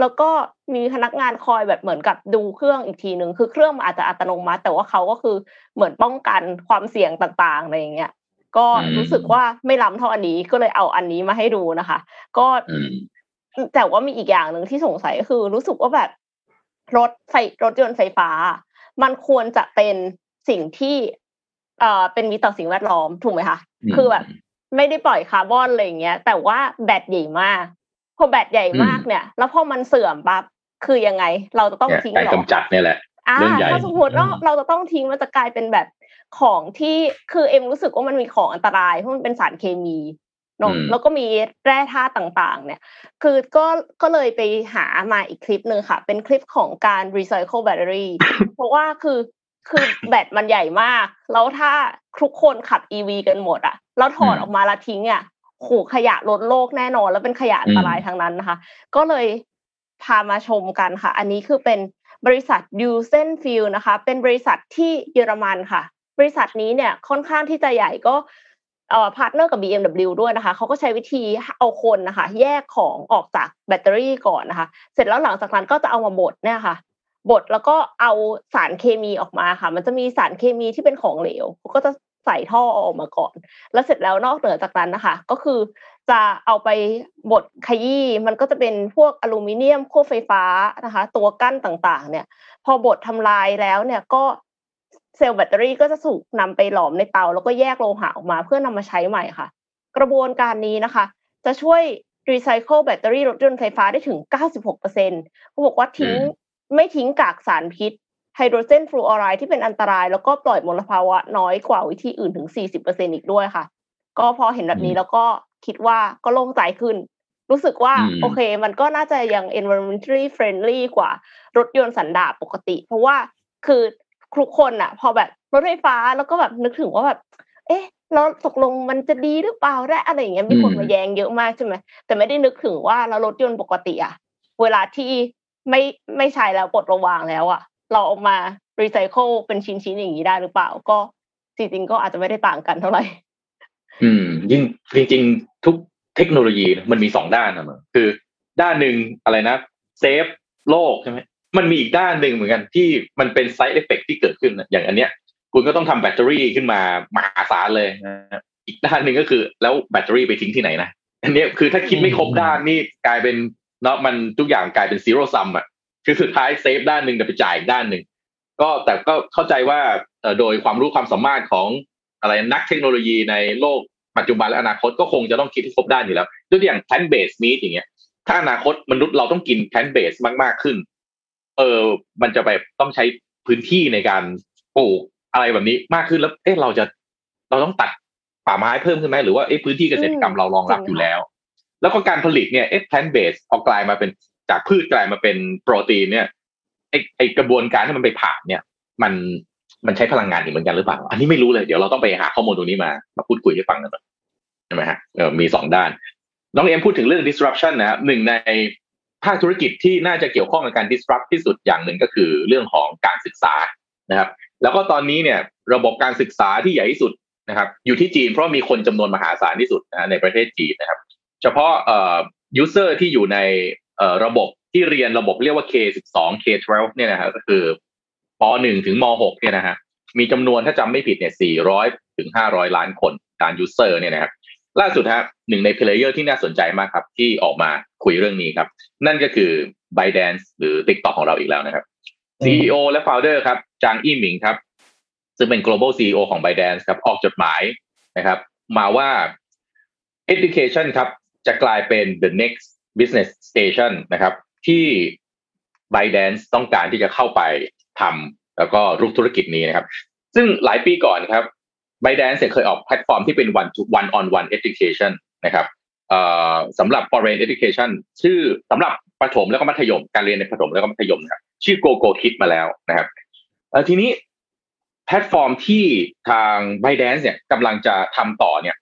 แล้วก็มีพนักงานคอยแบบเหมือนกับดูเครื่องอีกทีหนึ่งคือเครื่องมันอาจจะอัตโนมัติ แต่ว่าเขาก็คือเหมือนป้องกันความเสี่ยงต่างๆอะไรอย่างเงี้ยก็รู้สึกว่าไม่ล้ำเท่าอันนี้ก็เลยเอาอันนี้มาให้ดูนะคะ ก็แต่ว่ามีอีกอย่างหนึ่งที่สงสัยก็คือ รู้สึกว่าแบบรถไฟรถยนต์ไฟฟ้า มันควรจะเป็นสิ่งที่เอ่อเป็นมิตรต่อสิ่งแวดล้อมถูกไหมคะคือแบบ ไม่ได้ปล่อยคาร์บอนอะไรเงี้ย แต่ว่าแบตใหญ่มากพอแบตใหญ่มากเนี่ย แล้วพอมันเสื่อมปั๊บคือยังไง เราจะต้องทิ้งหรอกำจัดเนี่ยแหละอ่าถ้าสมมติว่าเราจะต้องทิ้งมันจะกลายเป็นแบบของที่คือเอ็มรู้สึกว่ามันมีของอันตรายเพราะมันเป็นสารเคมีเนาะแล้วก็มีแร่ธาตุต่างๆ เนี่ย คือก็ก็เลยไปหามาอีกคลิปหนึ่งค่ะ เป็นคลิปของการรีไซเคิลแบตเตอรี่เพราะว่าคือ คือแบตมันใหญ่มาก แล้วถ้าทุกคนขับ EV กันหมดอะแล้วถอดออกมาละทิ้งอะโหขยะล้นโลกแน่นอน แล้วเป็นขยะอันตรายทางนั้นนะคะ ก็เลยพามาชมกันค่ะ อันนี้คือเป็นบริษัท Duesenfeld นะคะ เป็นบริษัทที่เยอรมันค่ะ บริษัทนี้เนี่ยค่อนข้างที่จะใหญ่ก็เอ่อ partner กับ BMW ด้วยนะคะเขาก็ใช้วิธีเอาคนนะคะ แยกของออกจากแบตเตอรี่ก่อนนะคะ เสร็จแล้วหลังจากนั้นก็จะเอามาบดเนี่ยค่ะ บดแล้วก็เอาสารเคมีออกมาค่ะ มันจะมีสารเคมีที่เป็นของเหลวก็จะใส่ท่อออกมาก่อน แล้วเสร็จแล้วนอกเหนือจากนั้นนะคะ ก็คือจะเอาไปบดขยี้มันก็จะเป็นพวกอลูมิเนียมขั้วไฟฟ้านะคะ ตัวกั้นต่างๆ เนี่ย พอบดทำลายแล้วเนี่ยก็เซลล์แบตเตอรี่ก็จะถูกนำไปหลอมในเตา แล้วก็แยกโลหะออกมาเพื่อนำมาใช้ใหม่ค่ะ กระบวนการนี้นะคะ จะช่วยรีไซเคิลแบตเตอรี่รถยนต์ไฟฟ้าได้ถึง 96%เขาบอกว่าทิ้ง ไม่ทิ้งกากสารพิษไฮโดรเจนฟลูออไรด์ที่เป็นอันตราย แล้วก็ปล่อยมลภาวะน้อยกว่าวิธีอื่นถึง 40%อีกด้วยค่ะ ก็พอเห็นแบบนี้แล้วก็คิดว่าก็โล่งใจขึ้น รู้สึกว่าโอเค มันก็น่าจะยัง environmentally friendly กว่ารถยนต์สันดาปปกติ เพราะว่าคือทุกคนอะพอแบบรถไฟฟ้าแล้วก็แบบนึกถึงว่าแบบ เอ๊ะเราตกลงมันจะดีหรือเปล่าได้อะไรอย่างเงี้ยมีคนมาแย้งเยอะมากใช่ไหมแต่ไม่ได้นึกถึงว่าเรารถยนต์ปกติอะเวลาที่ ไม่ไม่ใช้แล้วปลดระวางแล้วอะเราออกมารีไซเคิลเป็นชิ้นๆอย่างนี้ได้หรือเปล่าก็จริงๆก็อาจจะไม่ได้ต่างกันเท่าไหร่อืม ยิ่งจริง ๆ ทุกเทคโนโลยีมันมีสองด้านนะมันคือ ด้านหนึ่งอะไรนะ save โลกใช่ไหมมันมีอีกด้านหนึ่งเหมือนกันที่มันเป็น side effect ที่เกิดขึ้นอย่างอันเนี้ย คุณก็ต้องทำแบตเตอรี่ขึ้นมามหาศาลเลยนะอีกด้านหนึ่งก็คือ แล้วแบตเตอรี่ไปทิ้งที่ไหนนะอันนี้คือถ้าคิดไม่ครบด้านนี่กลายเป็น เนาะมันทุกอย่างกลายเป็น zero sum อะคือสุดท้าย save ด้านหนึ่งแต่ไปจ่ายอีกด้านหนึ่งก็แต่ก็เข้าใจว่าโดยความรู้ความสามารถของอะไรนักเทคโนโลยีในโลกปัจจุบันและอนาคตก็คงจะต้องคิดที่ครบด้านอยู่แล้วด้วยอย่าง plant-based มีดอย่างเงี้ย ถ้าอนาคตมนุษย์เราต้องกินแพนเบสมากๆขึ้น เออมันจะไปต้องใช้พื้นที่ในการปลูกอะไรแบบนี้มากขึ้นแล้ว เอ๊ะเราจะเราต้องตัดป่าไม้เพิ่มขึ้นไหมหรือว่าเอ๊ะพื้นที่เกษตรกรรมเรารองรับอยู่แล้ว แล้วก็การผลิตเนี่ยเอ๊ะแพนเบสเอากลายมาเป็นจากพืชกลายมาเป็นโปรตีนเนี่ยไอไอกระบวนการที่มันไปผ่านเนี่ย มันมันใช้พลังงานอีกเหมือนกันหรือเปล่า อันนี้ไม่รู้เลยเดี๋ยวเราต้องไปหาข้อมูลตรงนี้มามาพูดคุยให้ฟังกันหน่อยใช่ไหมฮะเออมีสองด้าน น้องเอ็มพูดถึงเรื่อง disruption นะครับหนึ่งในภาคธุรกิจที่น่าจะเกี่ยวข้องกับการ disrupt ที่สุดอย่างหนึ่งก็คือเรื่องของการศึกษานะครับ แล้วก็ตอนนี้เนี่ยระบบการศึกษาที่ใหญ่ที่สุดนะครับ อยู่ที่จีนเพราะมีคนจำนวนมหาศาลที่สุดนะในประเทศจีนนะครับ ฉพาะเอ่อ user ที่อยู่ในเอ่อระบบที่เรียนระบบเรียกว่า K12 K12 เนี่ยนะครับก็คือป .1 ถึงม .6 เนี่ยนะฮะมีจำนวนถ้าจำไม่ผิดเนี่ย 400 ถึง 500 ล้านคนการ user เนี่ยนะครับล่าสุดฮะหนึ่งใน player ที่น่าสนใจมากครับ ที่ออกมาคุยเรื่องนี้ครับ นั่นก็คือ b y d a n c e หรือ TikTok ของเราอีกแล้วนะครับ CEO และ Founder ครับจางอี้หมิงครับ ซึ่งเป็น global CEO ของ b y d a n c e ครับ ออกจดหมายนะครับ มาว่า education ครับ จะกลายเป็น the next business station นะครับ ที่ b y d a n c e ต้องการที่จะเข้าไปทำแล้วก็รุกธุรกิจนี้นะครับ ซึ่งหลายปีก่อนครับ b y d a n c e เคยออกแพลตฟอร์มที่เป็น one to one on one education นะครับสำหรับ foreign education ชื่อสำหรับประถมแล้วก็มัธยม การเรียนในประถมแล้วก็มัธยมนะครับชื่อ Go Go Kid มาแล้วนะครับทีนี้แพลตฟอร์มที่ทาง b y d a n c e เนี่ยกำลังจะทำต่อเนี่ย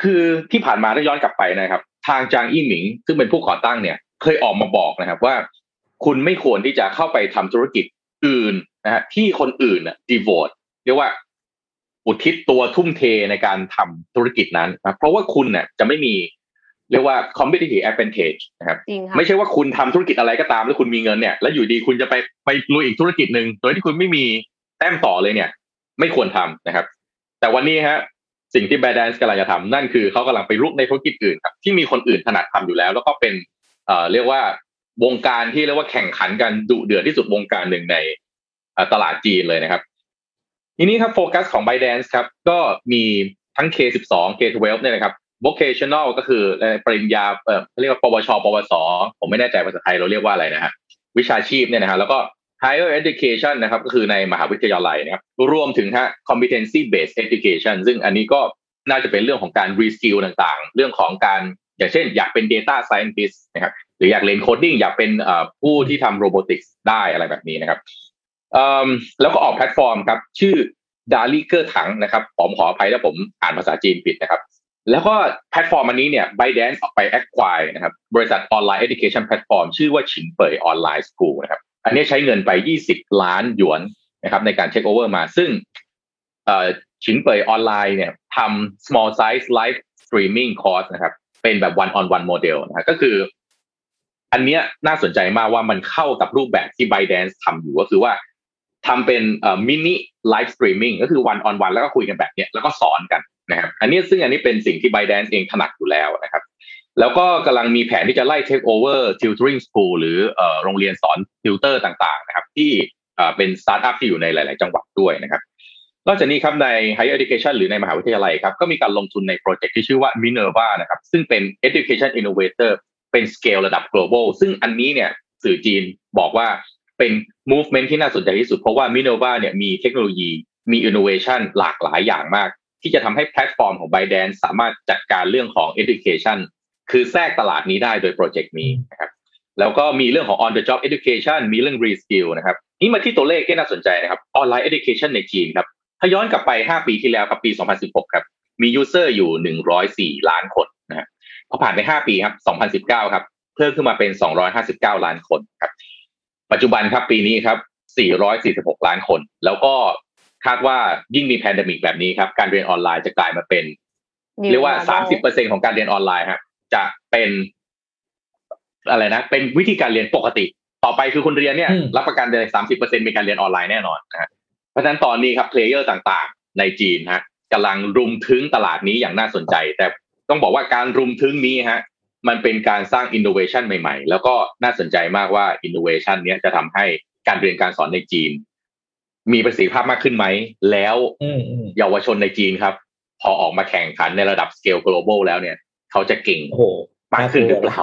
คือที่ผ่านมาถ้าย้อนกลับไปนะครับ ทางจางอี้หมิง ซึ่งเป็นผู้ก่อตั้งเนี่ยเคยออกมาบอกนะครับว่า คุณไม่ควรที่จะเข้าไปทำธุรกิจอื่นนะฮะที่คนอื่นน่ะดีโวตเรียกว่า อุทิศตัวทุ่มเทในการทำธุรกิจนั้นนะเพราะว่าคุณเนี่ยจะไม่มีเรียกว่า competitive advantage นะครับไม่ใช่ว่าคุณทำธุรกิจอะไรก็ตามแล้วคุณมีเงินเนี่ยแล้วอยู่ดีคุณจะไปไปลุยอีกธุรกิจหนึ่งโดยที่คุณไม่มีแต้มต่อเลยเนี่ย ไม่ควรทำนะครับ แต่วันนี้ฮะ สิ่งที่แบดแดนส์กำลังจะทำนั่นคือเขากำลังไปรุกในธุรกิจอื่นครับที่มีคนอื่นถนัดทำอยู่แล้ว แล้วก็เป็นเอ่อเรียกว่าวงการที่เรียกว่าแข่งขันกันดุเดือดที่สุดวงการหนึ่งในตลาดจีนเลยนะครับ ทีนี้ครับโฟกัสของ b y d a n c e ครับก็มีทั้ง K12 K12 เนี่ยนะครับ vocational ก็คือปริญญาเอ่อเรียกว่าปวช ปวส ผมไม่แน่ใจภาษาไทยเราเรียกว่าอะไรนะฮะวิชาชีพเนี่ยนะฮะแล้วก็ higher education นะครับก็คือในมหาวิทยาลัยนะครับรวมถึงฮะ competency based education ซึ่งอันนี้ก็น่าจะเป็นเรื่องของการ reskill ต่างๆ เรื่องของการอย่างเช่น อยากเป็น data scientist นะครับหรืออยากเรียน coding อยากเป็นผู้ที่ทำ robotics ได้อะไรแบบนี้นะครับแล้วก็ออกแพลตฟอร์มครับ ชื่อ Dali Ketang นะครับผมขออภัยถ้าผมอ่านภาษาจีนผิดนะครับ แล้วก็แพลตฟอร์มอันนี้เนี่ย b y d a n c e ออกไป acquire นะครับ บริษัทออนไลน์ education platform ชื่อว่าฉินเป่ย online school นะครับ อันนี้ใช้เงินไป 20 ล้านหยวนนะครับในการ take over มา ซึ่งฉินเป่ยออนไลน์เนี่ยทำ small size live streaming course นะครับ เป็นแบบ one on one model นะก็คือ อันเนี้ยน่าสนใจมากว่ามันเข้ากับรูปแบบที่ b y d a n c e ทำอยู่ก็คือว่าทำเป็น mini live streaming ก็คือ one on one แล้วก็คุยกันแบบเนี้ยแล้วก็สอนกันนะครับ อันนี้ซึ่งอันนี้เป็นสิ่งที่ b y d a n c e เองถนัดอยู่แล้วนะครับ แล้วก็กำลังมีแผนที่จะไล่ take over tutoring school หรือโรงเรียนสอนทิวเตอร์ต่างๆนะครับที่เป็นสตาร์ทอัพที่อยู่ในหลาย ๆ จังหวัดด้วยนะครับนอกจากนี้ครับใน Higher Education หรือในมหาวิทยาลัยครับก็มีการลงทุนในโปรเจกต์ที่ชื่อว่า Minerva นะครับซึ่งเป็น Education Innovator เป็น scale ระดับ global ซึ่งอันนี้เนี่ยสื่อจีนบอกว่าเป็น movement ที่น่าสนใจที่สุด เพราะว่า Minerva เนี่ยมีเทคโนโลยีมี innovation หลากหลายอย่างมาก ที่จะทำให้แพลตฟอร์มของ b y d a n c e สามารถจัดการเรื่องของ education คือแทรกตลาดนี้ได้โดยโปรเจกต์นี้นะครับแล้วก็มีเรื่องของ on the job education มีเรื่อง reskill นะครับนี่มาที่ตัวเลขที่น่าสนใจนะครับ online education ในจีนครับถ้าย้อนกลับไป 5 ปีที่แล้วครับปี 2016 ครับ มี user อยู่ 104 ล้านคนนะฮะพอผ่านไป 5 ปีครับ 2019 ครับ เพิ่มขึ้นมาเป็น 259 ล้านคนครับ ปัจจุบันครับปีนี้ครับ 446 ล้านคน แล้วก็คาดว่ายิ่งมี pandemic แบบนี้ครับ การเรียนออนไลน์จะกลายมาเป็น เรียกว่า 30%ของการเรียนออนไลน์ฮะ จะเป็นอะไรนะ เป็นวิธีการเรียนปกติ ต่อไปคือคุณเรียนเนี่ย รับประกันเลย30%มีการเรียนออนไลน์แน่นอนนะฮะ เพราะฉะนั้นตอนนี้ครับ player ต่างๆ ในจีนฮะกำลังรุมทึ้งตลาดนี้อย่างน่าสนใจ แต่ต้องบอกว่าการรุมทึ้งนี้ฮะมันเป็นการสร้างอินโนเวชันใหม่ๆ แล้วก็น่าสนใจมากว่าอินโนเวชันนี้จะทำให้การเรียนการสอนในจีน มีประสิทธิภาพมากขึ้นไหม แล้วอืมอืมเยาวชนในจีนครับ พอออกมาแข่งขันในระดับสเกล global แล้วเนี่ย เขาจะเก่งโอ้โหมากขึ้นหรือเปล่า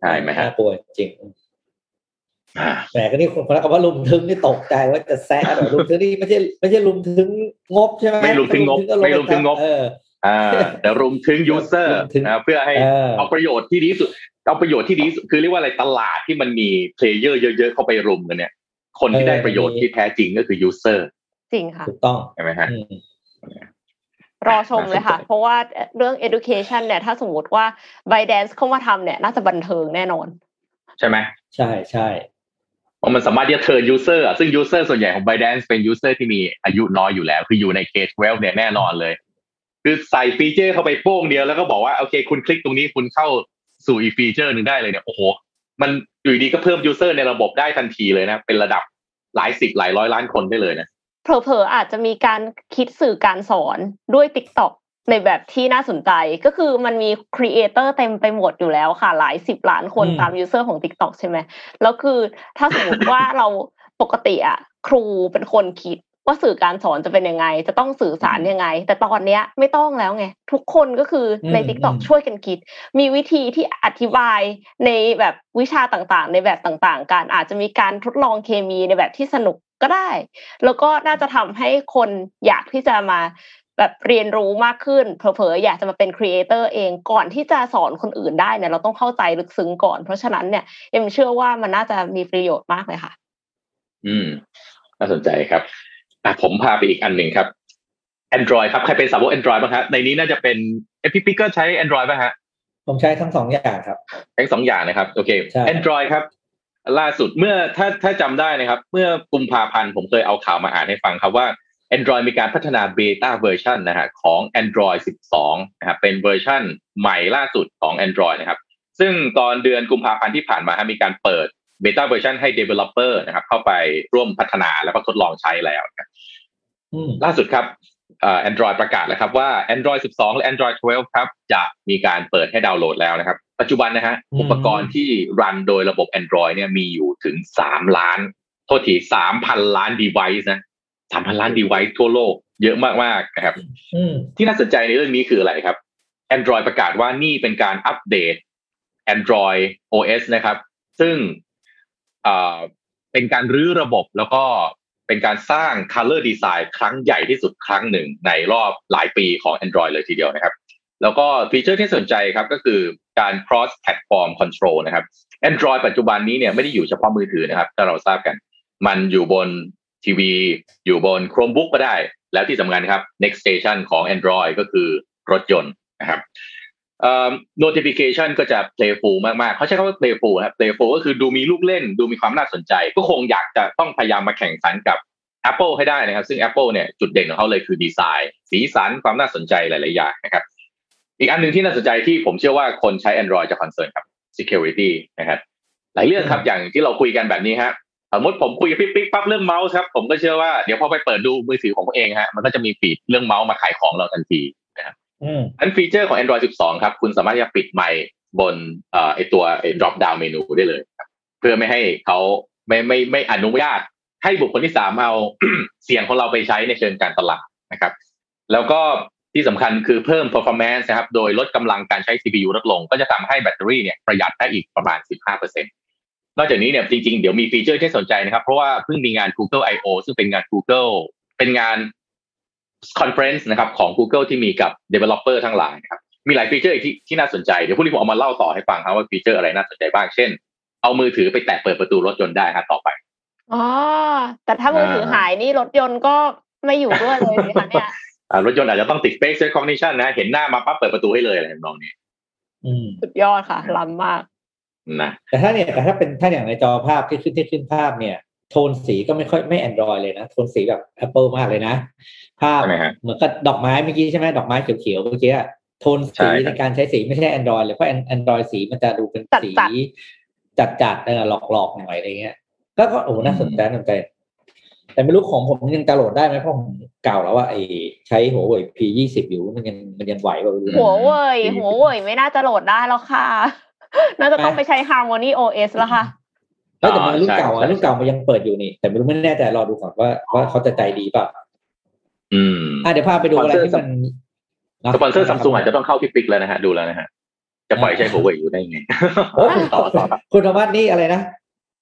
ใช่ไหมฮะน่ากลัวจริงอ่าแหมก็นี่คนคนละคำว่าลุมทึงนี่ตกใจว่าจะแซะหรอลุมทึงนี่ไม่ใช่ไม่ใช่ลุมทึงงบใช่ไหมไม่ลุมถึงงบก็ไม่ลุมถึงงบเอออ่าแต่รวมถึง user รวมถึงนะเพื่อให้เออเอาประโยชน์ที่ดีที่สุด เอาประโยชน์ที่ดีที่สุดคือเรียกว่าอะไรตลาดที่มันมีเพลเยอร์เยอะๆเข้าไปรุมกันเนี่ย คนที่ได้ประโยชน์ที่แท้จริงก็คือ user จริงค่ะถูกต้องใช่ไหมฮะอืม รอชมเลยค่ะน่าสนใจเพราะว่าเรื่อง education เนี่ย ถ้าสมมติว่า b y d a n c e เข้ามาทำเนี่ย น่าจะบันเทิงแน่นอน ใช่ไหมใช่ใช่เพราะมันสามารถที่จะเทิร์น user อะซึ่ง user ส่วนใหญ่ของ Binance เป็น user ที่มีอายุน้อยอยู่แล้ว คืออยู่ใน K12 เนี่ยแน่นอนเลย คือใส่ฟีเจอร์เข้าไปโป้งเดียวแล้วก็บอกว่าโอเคคุณคลิกตรงนี้คุณเข้าสู่อีกฟีเจอร์หนึ่งได้เลยเนี่ยโอ้โหมันอยู่ดีก็เพิ่ม user ในระบบได้ทันทีเลยนะ เป็นระดับหลายสิบหลายร้อยล้านคนได้เลยนะ เผลอๆอาจจะมีการคิดสื่อการสอนด้วย TikTok ในแบบที่น่าสนใจก็คือมันมี creator เต็มไปหมดอยู่แล้วค่ะ หลายสิบล้านคนตาม user ของ TikTok ใช่ไหมแล้วคือถ้าสมมติว่าเราปกติอะครูเป็นคนคิดว่าสื่อการสอนจะเป็นยังไง จะต้องสื่อสารยังไง แต่ตอนเนี้ยไม่ต้องแล้วไง ทุกคนก็คือใน TikTok ช่วยกันคิด มีวิธีที่อธิบายในแบบวิชาต่างๆ ในแบบต่างๆกันอาจจะมีการทดลองเคมีในแบบที่สนุก ก็ได้ แล้วก็น่าจะทำให้คนอยากที่จะมาแบบเรียนรู้มากขึ้นเผลอๆอยากจะมาเป็น creator เองก่อนที่จะสอนคนอื่นได้เนี่ยเราต้องเข้าใจลึกซึ้งก่อน เพราะฉะนั้นเนี่ยเอ็มเชื่อว่ามันน่าจะมีประโยชน์มากเลยค่ะ อืม น่าสนใจครับอะผมพาไปอีกอันหนึ่งครับ Android ครับ ใครเป็นสาวก Android บ้างฮะในนี้น่าจะเป็นเอ่อพี่ปิ๊กก็ใช้ Android ป่ะฮะผมใช้ทั้งสองอย่างครับ ทั้งสองอย่างนะครับ โอเคใช่ Android ครับ ล่าสุดเมื่อถ้าถ้าจำได้นะครับ เมื่อกุมภาพันธ์ผมเคยเอาข่าวมาอ่านให้ฟังครับว่า Android มีการพัฒนา beta version นะฮะของ Android 12นะครับเป็นเวอร์ชันใหม่ล่าสุดของ Android นะครับ ซึ่งตอนเดือนกุมภาพันธ์ที่ผ่านมาฮะมีการเปิด beta version ให้ Developer นะครับ เข้าไปร่วมพัฒนาแล้วก็ทดลองใช้แล้วนะครับอืมล่าสุดครับ เอ่อ Android ประกาศแล้วครับว่า Android 12 และ Android 12 ครับ จะมีการเปิดให้ดาวน์โหลดแล้วนะครับ ปัจจุบันนะฮะอืมอุปกรณ์ที่รันโดยระบบ Android เนี่ยมีอยู่ถึง 3 ล้าน โทษที3,000 ล้าน device นะ3,000 ล้าน device ทั่วโลก เยอะมากๆนะครับอืมที่น่าสนใจในเรื่องนี้คืออะไรครับ Android ประกาศว่านี่เป็นการอัปเดต Android OS นะครับ ซึ่งเอ่อเป็นการรื้อระบบแล้วก็ เป็นการสร้าง Color Design ครั้งใหญ่ที่สุดครั้งหนึ่งในรอบหลายปีของ Android เลยทีเดียวนะครับ แล้วก็ฟีเจอร์ที่สนใจครับก็คือการ cross platform control นะครับ Android ปัจจุบันนี้เนี่ยไม่ได้อยู่เฉพาะมือถือนะครับ ถ้าเราทราบกัน มันอยู่บนทีวี อยู่บน Chromebook ก็ได้ แล้วที่สำคัญครับ next station ของ Android ก็คือรถยนต์นะครับ notification ก็จะ playful มากๆเขาใช้คำว่า playful นะครับ playful ก็คือดูมีลูกเล่น ดูมีความน่าสนใจ ก็คงอยากจะต้องพยายามมาแข่งขันกับ Apple ให้ได้นะครับ ซึ่ง Apple เนี่ยจุดเด่นของเขาเลยคือดีไซน์ สีสันความน่าสนใจหลาย ๆ อย่างนะครับ อีกอันหนึ่งที่น่าสนใจที่ผมเชื่อว่าคนใช้ Android จะ concern ครับ security นะครับ หลายเรื่องครับอย่างที่เราคุยกันแบบนี้ฮะสมมติผมคุยกับพี่ปิ๊กปั๊บเรื่องเมาส์ครับผมก็เชื่อว่าเดี๋ยวพอไปเปิดดูมือถือของตัวเองฮะมันก็จะมี feed เรื่องเมาส์มาขายของเราทันที อันฟีเจอร์ของ Android 12 ครับ คุณสามารถจะปิดไมค์บนอไอตัวไอ้ drop down เมนูได้เลยครับ เพื่อไม่ให้เขาไม่ไม่ไม่อนุญาต ให้บุคคลที่สามเอาเสียงของเราไปใช้ในเชิงการตลาดนะครับ แล้วก็ที่สำคัญคือเพิ่ม performance นะครับ โดยลดกำลังการใช้ CPU ลดลง ก็จะทำให้แบตเตอรี่เนี่ยประหยัดได้อีกประมาณ 15%นอกจากนี้เนี่ยจริงๆ เดี๋ยวมีฟีเจอร์ที่สนใจนะครับ เพราะว่าเพิ่งมีงาน Google I/O ซึ่งเป็นงาน Google เป็นงาน conference นะครับของ Google ที่มีกับ developer ทั้งหลายนะครับมีหลายฟีเจอร์ที่ที่น่าสนใจ เดี๋ยวพรุ่งนี้ผมเอามาเล่าต่อให้ฟังครับว่าฟีเจอร์อะไรน่าสนใจบ้าง เช่น เอามือถือไปแตะเปิดประตูรถยนต์ได้ครับต่อไปอ๋อแต่ถ้ามือถือหายนี่รถยนต์ก็ไม่อยู่ด้วยเลยสิคะเนี่ยอ่ารถยนต์อาจจะต้องติด face recognition นะ เห็นหน้ามาปั๊บเปิดประตูให้เลยอะไรทำนองนี้อืมสุดยอดค่ะล้ำมากนะแต่ถ้าเนี่ยแต่ถ้าเป็นถ้าอย่างในจอภาพที่ขึ้นที่ขึ้นภาพเนี่ย โทนสีก็ไม่ค่อยไม่ Android เลยนะโทนสีแบบ Apple มากเลยนะภาพใช่ไหมฮะเหมือนกับดอกไม้เมื่อกี้ใช่ไหมดอกไม้เขียวๆเมื่อกี้อะโทนใช่สีครับในการใช้สีไม่ใช่ Android เลยเพราะ Android สีมันจะดูเป็นสีจัดจัดๆเออหลอกๆหน่อยอะไรเงี้ยก็ก็โอ้โหน่าสนใจน่าสนใจ แต่ไม่รู้ของผมยังจะโหลดได้ไหมเพราะผมเก่าแล้วว่าไอ้ใช้หัวเว่ย P ยี่สิบอยู่มันยังมันยังไหวกว่าไม่รู้หัวเว่ยหัวเว่ยไม่น่าจะโหลดได้แล้วค่ะ น่าจะต้องไปใช้ Harmony OS แล้วค่ะ แล้วแต่มันรุ่นเก่าใช่อะรุ่นเก่ามันยังเปิดอยู่นี่ แต่ไม่รู้ไม่แน่ใจรอดูก่อนว่าว่าเขาจะใจดีเปล่าอืมอะเดี๋ยวพาไปดูอะไรที่มันสปอนเซอร์ซัมซุงอาจจะต้องเข้าพี่ปิ๊กแล้วนะฮะดูแล้วนะฮะจะปล่อยใช้หัวเว่ยอยู่ได้ไงโอ้คุณต่อต่อครับคุณธรรมะนี่อะไรนะ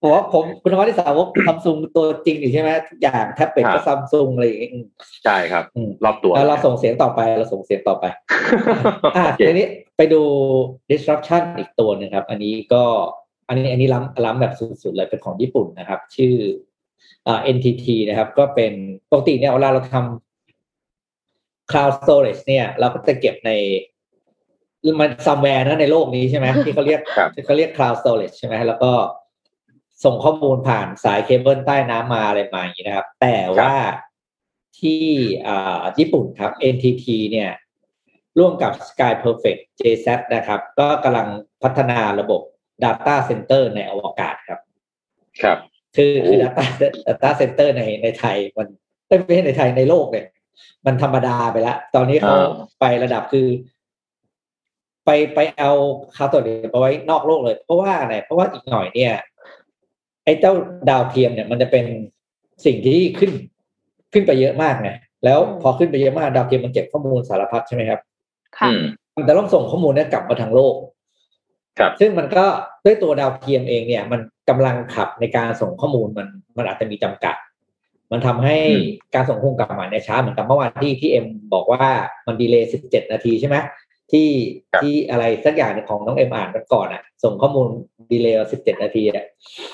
ผมว่าผมคุณธรรมะที่สาวกซัมซุงตัวจริงอยู่ใช่ไหมทุกอย่างแท็บเล็ตก็ซัมซุงอะไรอย่างเงี้ยอืมใช่ครับอืมรอบตัวแล้วเราส่งเสียงต่อไปเราส่งเสียงต่อไปอะโอเคทีนี้ไปดู disruption อีกตัวหนึงครับ อันนี้ก็ อันนี้อันนี้ล้ำล้ำแบบสุดๆเลยเป็นของญี่ปุ่นนะครับ ชื่ออ่า NTT นะครับ ก็เป็นปกติเนี่ยเวลาเราทำ cloud storage เนี่ย เราก็จะเก็บในมัน somewhere นะในโลกนี้ใช่ไหมที่เขาเรียกครับที่เขาเรียก cloud storage ใช่ไหมแล้วก็ส่งข้อมูลผ่านสายเคเบิลใต้น้ำมาอะไรมาอย่างนี้นะครับ แต่ว่าที่อ่าญี่ปุ่นครับ NTT เนี่ย ร่วมกับ Sky Perfect JZ นะครับ ก็กำลังพัฒนาระบบ Data Center ในอวกาศครับ ครับ คือคือโอ้ Data Data Center ในในไทยมันไม่ใช่ในไทยในโลกเนี่ยมันธรรมดาไปแล้ว ตอนนี้เขาอ่าไประดับคือ ไปไปเอาคาร์ตัวเดียวไปไว้นอกโลกเลย เพราะว่าอะไรเพราะว่าอีกหน่อยเนี่ย ไอ้เจ้าดาวเทียมเนี่ย มันจะเป็นสิ่งที่ขึ้นขึ้นไปเยอะมากไงแล้วอืมพอขึ้นไปเยอะมากดาวเทียมมันเก็บข้อมูลสารพัดใช่ไหมครับ ค่ะอืมมันจะต้องส่งข้อมูลเนี้กลับมาทางโลก ครับซึ่งมันก็ด้วยตัวดาวเทียมเองเนี่ย มันกำลังขับในการส่งข้อมูลมันมันอาจจะมีจำกัด มันทำให้อืมการส่งข้อมูลกลับมาเนี่ยช้าเหมือนกับเมื่อวานที่ที่เอ็มบอกว่ามันดีเลย์17นาทีใช่ไหมที่ที่อะไรสักอย่างหนึ่งของน้องเอ็มอ่านมันก่อนอะ ส่งข้อมูลดีเลย์17นาทีอะ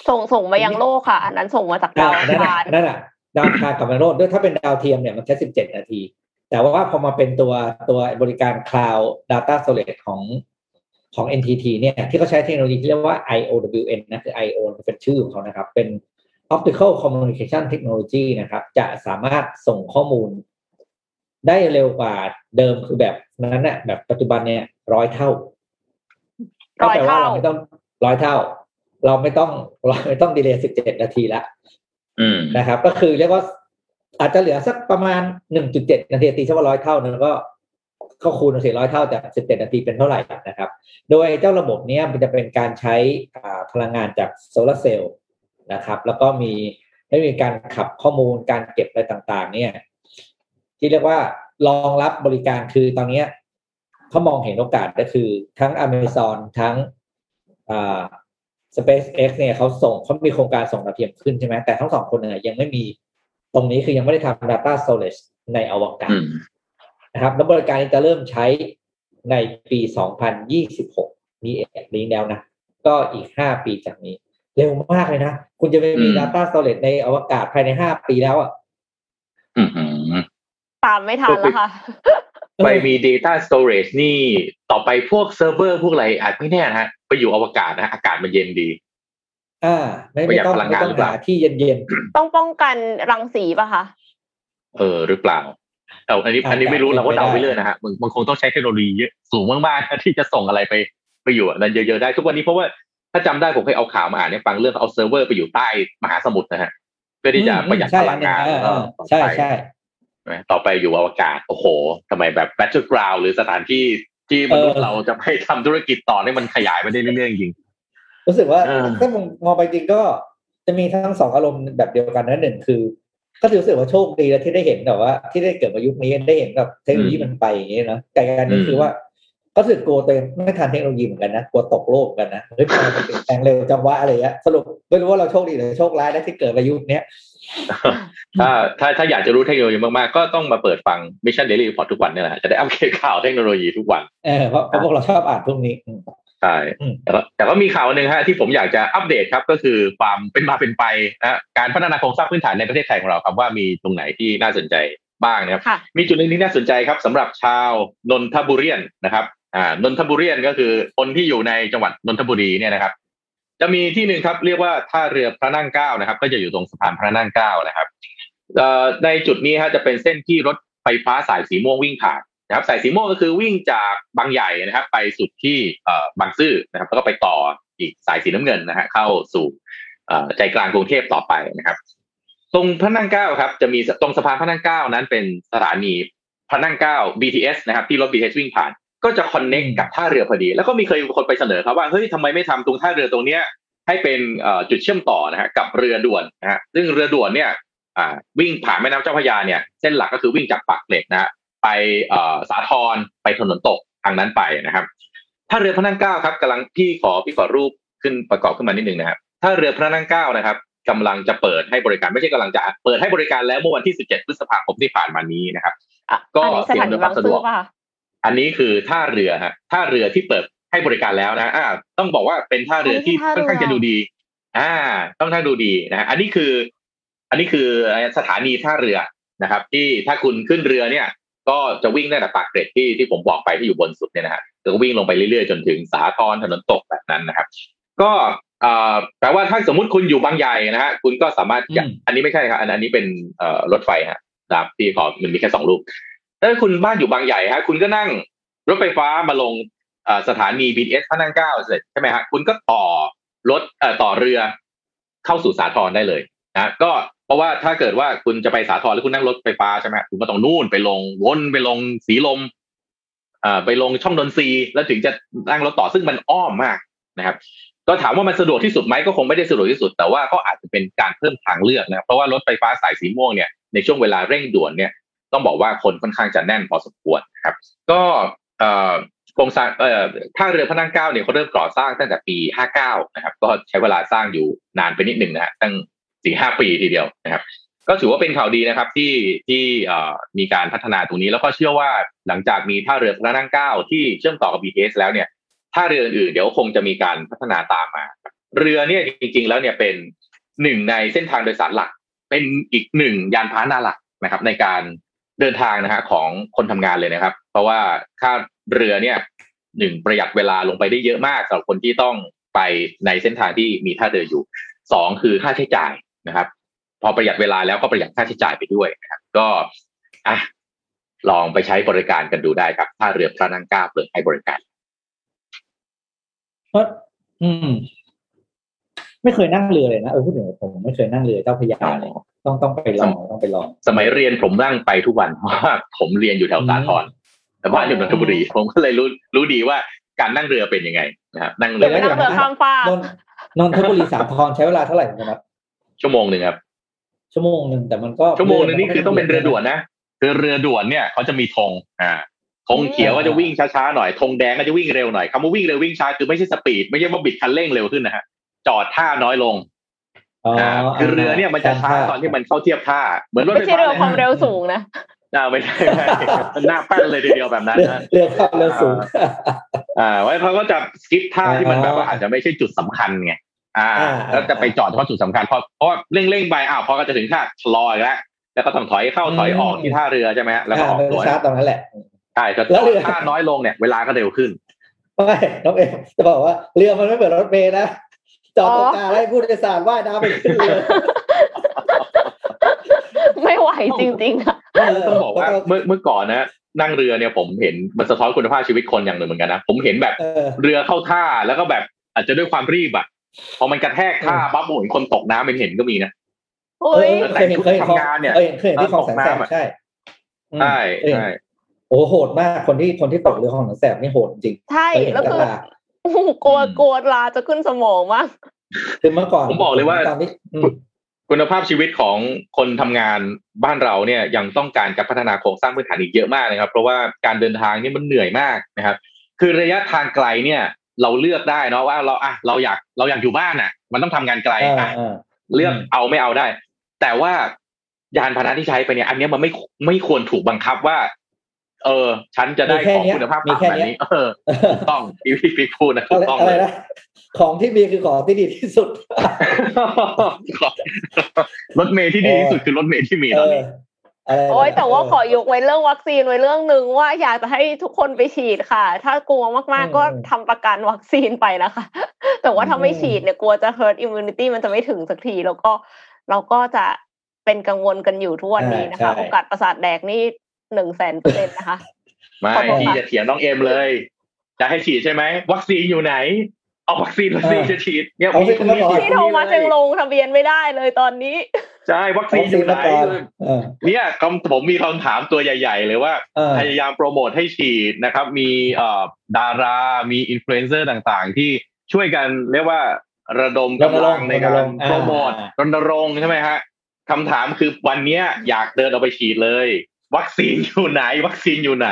ส่งส่งมายังโลกค่ะ อันนั้นส่งมาจากดาวอังนั่นคาน่ะรนั่นน่ะดาวอังคารกับมนุษย์ด้วยถ้าเป็นดาวเทียมเนี่ยมันใช้17นาที แต่ว่าพอมาเป็นตัวตัวบริการ Cloud Data Storage ของ ของ NTT เนี่ยที่เขาใช้เทคโนโลยีที่เรียกว่า IOWN นะคือ IO เป็นชื่อของเขานะครับ เป็น Optical Communication Technology นะครับ จะสามารถส่งข้อมูล ได้เร็วกว่าเดิมคือแบบนั้นน่ะแบบปัจจุบันเนี่ยร้อยเท่าร้อยเท่าก็แปลว่ไม่ต้องร้อยเท่า เราไม่ต้องเราไม่ต้องดีเลย์17นาทีละอืมนะครับ ก็คือเรียกว่าอาจจะเหลือสักประมาณ1.7นาทีตีซะว่าร้อยเท่านั้นก็ ก็คูณสี่ร้อยเท่าจาก17นาทีเป็นเท่าไหร่นะครับ โดยเจ้าระบบนี้มันจะเป็นการใช้พลังงานจากโซลาร์เซลล์นะครับ แล้วก็มีได้มีการขับข้อมูลการเก็บอะไรต่างๆ เนี่ย ที่เรียกว่ารองรับบริการคือตอนนี้เขามองเห็นโอกาสก็คือ ทั้ง Amazon ทั้งอ่า SpaceX เนี่ยเขาส่งเขามีโครงการส่งดาวเทียมขึ้นใช่ไหมแต่ทั้งสองคนเนี่ยยังไม่มี ตรงนี้คือยังไม่ได้ทำ Data Storage ในอวกาศ นะครับแล้วบริการนี้จะเริ่มใช้ในปี 2026 นี้เองนี้แล้วนะ ก็อีก 5 ปีจากนี้ เร็วมากเลยนะ คุณจะไปมีอืม Data Storage ในอวกาศภายใน 5 ปีแล้วอะอืมอืมตามไม่ทันแล้วค่ะ ไปมี Data Storage นี่ต่อไปพวกเซิร์ฟเวอร์พวกอะไรอาจไม่แน่นะฮะ ไปอยู่อวกาศนะฮะอากาศมันเย็นดี อ่า ประหยัดต้องพลังงานต้องหรือเปหาล่าที่เย็นต้องป้องกันรังสีป่ะคะ เออหรือเปล่า เอาอันนี้อาจจะอันนี้ไม่รู้เราก็เดาเป็นไปได้ไปเรื่อยนะฮะมันมันคงต้องใช้เทคโนโลยีเยอะสูงมากๆนะที่จะส่งอะไรไปไปอยู่อันนั้นเยอะๆได้ทุกวันนี้เพราะว่าถ้าจำได้ผมเคยเอาข่าวมาอ่านเนี่ยฟังเรื่องเอาเซิร์ฟเวอร์ไปอยู่ใต้มหาสมุทรนะฮะเพื่อที่จะประหยัดใช่พลังงานเออแล้วก็เออต่อใช่ไปใช่นะต่อไปอยู่อวกาศโอ้โหทำไมแบบ battleground หรือสถานที่ที่มนุษย์เราจะไปทำธุรกิจต่อเนี่ยมันขยายไปได้เรื่อยๆจริงรู้สึกว่าเออถ้ามองมองไปจริงก็จะมีทั้งสองอารมณ์แบบเดียวกันนะหนึ่งคือ ก็รู้สึกว่าโชคดีแล้วที่ได้เห็นแบบว่า ที่ได้เกิดมายุคนี้ได้เห็นแบบเทคโนโลยีมันไปอย่างนี้นะแต่การหนึงอืมคือว่า ก็รู้สึกกลัวตัวเองไม่ทันเทคโนโลยีเหมือนกันนะกลัวตกโลกเหมือนกันนะเฮ้ยทำไมมันเปลี่ยนแปลงเร็วจังวะอะไรเงี้ยสรุปไม่รู้ว่าเราโชคดีหรือโชคร้ายนะที่เกิดมายุคเนี้ยถ้าถ้าถ้าอยากจะรู้เทคโนโลยีมากๆ ก็ต้องมาเปิดฟัง Mission Daily Report ทุกวันเนี่ยแหละจะได้อัปเดตข่าวเทคโนโลยีทุกวันเออเพราะเพราะพวกเราชอบอ่านพวกนี้อืม ใช่อืมแต่ก็แต่ก็มีข่าวหนึ่งฮะที่ผมอยากจะอัปเดตครับ ก็คือความเป็นมาเป็นไปนะการพัฒนาโครงสร้างพื้นฐานในประเทศไทยของเราครับว่ามีตรงไหนที่น่าสนใจบ้างนะครับค่ะมีจุดหนึ่งที่น่าสนใจครับสำหรับชาวนนทบุรีนะครับอ่านนทบุรีก็คือคนที่อยู่ในจังหวัดนนทบุรีเนี่ยนะครับ จะมีที่หนึ่งครับ เรียกว่าท่าเรือพระนั่งเกล้านะครับ ก็จะอยู่ตรงสะพานพระนั่งเกล้านะครับเอ่อในจุดนี้ฮะจะเป็นเส้นที่รถไฟฟ้าสายสีม่วงวิ่งผ่าน นะครับสายสีม่วงก็คือวิ่งจากบางใหญ่นะครับ ไปสุดที่เอ่อบางซื่อนะครับ แล้วก็ไปต่ออีกสายสีน้ำเงินนะฮะเข้าสู่เอ่อใจกลางกรุงเทพต่อไปนะครับ ตรงพระนั่งเกล้าครับ จะมีตรงสะพานพระนั่งเกล้านั้นเป็นสถานีพระนั่งเกล้า BTS นะครับ ที่รถ BTS วิ่งผ่านก็จะคอนเน็กกับท่าเรือพอดี แล้วก็มีเคยคนไปเสนอครับว่าเฮ้ยทำไมไม่ทำตรงท่าเรือตรงเนี้ยให้เป็นจุดเชื่อมต่อนะฮะกับเรือด่วนนะฮะซึ่งเรือด่วนเนี่ยวิ่งผ่านแม่น้ำเจ้าพระยาเนี่ยเส้นหลักก็คือวิ่งจากปากเกร็ดนะฮะ ไปสาทรไปถนนตกทางนั้นไปนะครับถ้าเรือพระนั่งเก้าครับกำลังพี่ขอพี่ขอรูปขึ้นประกอบขึ้นมานิดนึงนะครับถ้าเรือพระนั่งเก้านะครับกำลังจะเปิดให้บริการไม่ใช่กำลังจะเปิดให้บริการแล้วเมื่อวันที่ 17 พฤษภาคมที่ผ่านมานี้นะครับก็เตรียมความสะดวกอันนี้คือท่าเรือฮะท่าเรือที่เปิดให้บริการแล้วนะอ่าต้องบอกว่าเป็นท่าเรือที่ค่อนข้างจะดูดี อ่า ต้องท่าดูดีนะอันนี้คือ อันนี้คือสถานีท่าเรือนะครับ ที่ถ้าคุณขึ้นเรือเนี่ย ก็จะวิ่งตั้งแต่ปากเกร็ดที่ที่ผมบอกไปที่อยู่บนสุดเนี่ยนะฮะก็วิ่งลงไปเรื่อยๆจนถึงสาทรถนนตกแบบนั้นนะครับ ก็แปลว่าถ้าสมมุติคุณอยู่บางใหญ่นะฮะคุณก็สามารถอันนี้ไม่ใช่ครับอันนี้เป็นรถไฟฮะครับที่ขอมันมีแค่สองลูกถ้าคุณบ้านอยู่บางใหญ่ฮะคุณก็นั่งรถไฟฟ้ามาลงสถานี BTS พระนั่งเก้าเสร็จใช่ไหมฮะคุณก็ต่อรถต่อเรือเข้าสู่สาทรได้เลยนะก็ เพราะว่าถ้าเกิดว่าคุณจะไปสาทรแล้วคุณนั่งรถไฟฟ้าใช่ไหมคุณก็ต้องนู่นไปลงวนไปลงสีลมอ่าไปลงช่องดนซีแล้วถึงจะนั่งรถต่อซึ่งมันอ้อมมากนะครับ ก็ถามว่ามันสะดวกที่สุดไหมก็คงไม่ได้สะดวกที่สุด แต่ว่าก็อาจจะเป็นการเพิ่มทางเลือกนะเพราะว่ารถไฟฟ้าสายสีม่วงเนี่ยในช่วงเวลาเร่งด่วนเนี่ยต้องบอกว่าคนค่อนข้างจะแน่นพอสมควรครับ ก็โครงสร้างอ่อท่าเรือพระนั่งเก้าเนี่ยเขาเริ่มก่อสร้างตั้งแต่ปี 59 นะครับ ก็ใช้เวลาสร้างอยู่นานไปนิดหนึ่งนะฮะตั้ง สี่ห้าปีทีเดียวนะครับ ก็ถือว่าเป็นข่าวดีนะครับที่ที่มีการพัฒนาตรงนี้แล้วก็เชื่อว่าหลังจากมีท่าเรือพระนั่งเก้าที่เชื่อมต่อกับ BTS แล้วเนี่ยท่าเรืออื่นเดี๋ยวคงจะมีการพัฒนาตามมา เรือเนี่ยจริง ๆ แล้วเนี่ยเป็นหนึ่งในเส้นทางโดยสารหลัก เป็นอีกหนึ่งยานพาหนะหลักนะครับ ในการเดินทางนะฮะของคนทำงานเลยนะครับ เพราะว่าค่าเรือเนี่ยหนึ่งประหยัดเวลาลงไปได้เยอะมากสำหรับคนที่ต้องไปในเส้นทางที่มีท่าเรืออยู่สองคือค่าใช้จ่าย นะครับ พอประหยัดเวลาแล้วก็ประหยัดค่าใช้จ่ายไปด้วยนะครับ ก็อะลองไปใช้บริการกันดูได้ครับท่าเรือพระนั่งเก้าเปิดให้บริการเพราะอืม ไม่เคยนั่งเรือเลยนะเออพูดถึงผมไม่เคยนั่งเรือเจ้าพยาเลยต้องต้องไปลองต้องไปลอง สมัยเรียนผมนั่งไปทุกวันเพราะว่าผมเรียนอยู่แถวสาทรแต่บ้านอยู่นนทบุรีผมก็เลยรู้รู้ดีว่าการนั่งเรือเป็นยังไงนะครับนั่งเรือนั่งเรือข้ามฟ้านนทบุรีสาทรใช้เวลาเท่าไหร่ครับ ชั่วโมงหนึ่งครับ ชั่วโมงหนึ่งแต่มันก็ชั่วโมงนึงนี่คือต้องเป็นเรือด่วนนะคือเรือด่วนเนี่ยเขาจะมีธงอ่าธงเขียวก็จะวิ่งช้าๆหน่อยธงแดงก็จะวิ่งเร็วหน่อยคำว่าวิ่งเร็ววิ่งช้าคือไม่ใช่ speed ไม่ใช่ว่าบิดคันเร่งเร็วขึ้นนะฮะจอดท่าน้อยลงคือเรือเนี่ยมันจะช้าตอนที่มันเข้าเทียบท่า เหมือนรถไฟฟ้าไม่ใช่เรือความเร็วสูงนะน่าไม่ใช่มันหน้าแป้นเลยทีเดียวแบบนั้นนะเรือความเร็วสูง อ่าไว้เขาก็จะ skip ท่าที่มันแบบว่าอาจจะไม่ใช่จุดสำคัญไง อ่า แล้วจะไปจอดเฉพาะจุดสำคัญเพราะเพราะเร่งเร่งไปอ้าวพอก็จะถึงท่าชะลอยแล้วแล้วก็ต้องถอยเข้าถอยออกที่ท่าเรือใช่ไหมฮะแล้วก็ออกตัวตรงนั้นแหละใช่ก็ท่าน้อยลงเนี่ยเวลาก็เร็วขึ้นไม่น้องเอ็มจะบอกว่าเรือมันไม่เหมือนรถเมล์นะจอดตรงกลางให้ผู้โดยสารว่ายน้ำไปขึ้นเรือไม่ไหวจริงๆอะต้องบอกว่าเมื่อเมื่อก่อนนะนั่งเรือเนี่ยผมเห็นมันสะท้อนคุณภาพชีวิตคนอย่างหนึ่งเหมือนกันนะผมเห็นแบบเรือเข้าท่าแล้วก็แบบอาจจะด้วยความรีบอะ พอมันกระแทกท่าปั๊บโอนคนตกน้ำเป็นเห็นก็มีนะเคยเห็นเคยทำงานเนี่ยเคยเห็นที่คลองแสนแสบใช่ใช่ใช่โอ้โหดมากคนที่คนที่ตกเรือของหนังแสบนี่โหดจริงใช่แล้วคือกลัวกลัวลาจะขึ้นสมองมากคือเมื่อก่อนผมบอกเลยว่าคุณภาพชีวิตของคนทำงานบ้านเราเนี่ยยังต้องการการพัฒนาโครงสร้างพื้นฐานอีกเยอะมากนะครับ เพราะว่าการเดินทางนี่มันเหนื่อยมากนะครับ คือระยะทางไกลเนี่ย เราเลือกได้เนาะว่าเราอะเราอยากเราอยากอยู่บ้านอะ มันต้องทำงานไกลอะเลือกเอาไม่เอาได้ แต่ว่ายานพาหนะที่ใช้ไปเนี่ย อันนี้มันไม่ไม่ควรถูกบังคับว่า เออ ฉันจะได้ของคุณภาพต่างแบบนี้ เออต้องพี่พี่พี่พูดนะถูกต้องเลยของที่มีคือของที่ดีที่สุดรถเมย์ที่ดีที่สุดคือรถเมย์ที่มีตอนนี้ โอ้ยแต่ว่าขอยกไว้เรื่องวัคซีนไว้เรื่องหนึ่งว่าอยากจะให้ทุกคนไปฉีดค่ะ ถ้ากลัวมากๆก็ทำประกันวัคซีนไปนะคะ แต่ว่าถ้าไม่ฉีดเนี่ยกลัวจะ herd immunity มันจะไม่ถึงสักที แล้วก็เราก็จะเป็นกังวลกันอยู่ทุกวันนี้นะคะ โอกาสประสาทแดกนี่หนึ่งแสนเปอร์เซ็นต์นะคะ ไม่พี่จะเถียงน้องเอ็มเลย จะให้ฉีดใช่ไหมวัคซีนอยู่ไหน เอาวัคซีนวัคซีนจะฉีดเนี่ยพี่โทรมาจังลงทะเบียนไม่ได้เลยตอนนี้ใช่วัคซีนอยู่ไหนวัคซีนมาก่อนเออเนี่ยคำผมมีคำถามตัวใหญ่ ๆ เลยว่าเออพยายามโปรโมทให้ฉีดนะครับ มีเอ่อดารามีอินฟลูเอนเซอร์ต่างๆ ที่ช่วยกันเรียกว่าระดมกำลังในการรณรงค์อ่าโปรโมทรณรงค์ใช่ไหมฮะคำถามคือวันเนี้ยอยากเดินเอาไปฉีดเลย วัคซีนอยู่ไหน วัคซีนอยู่ไหน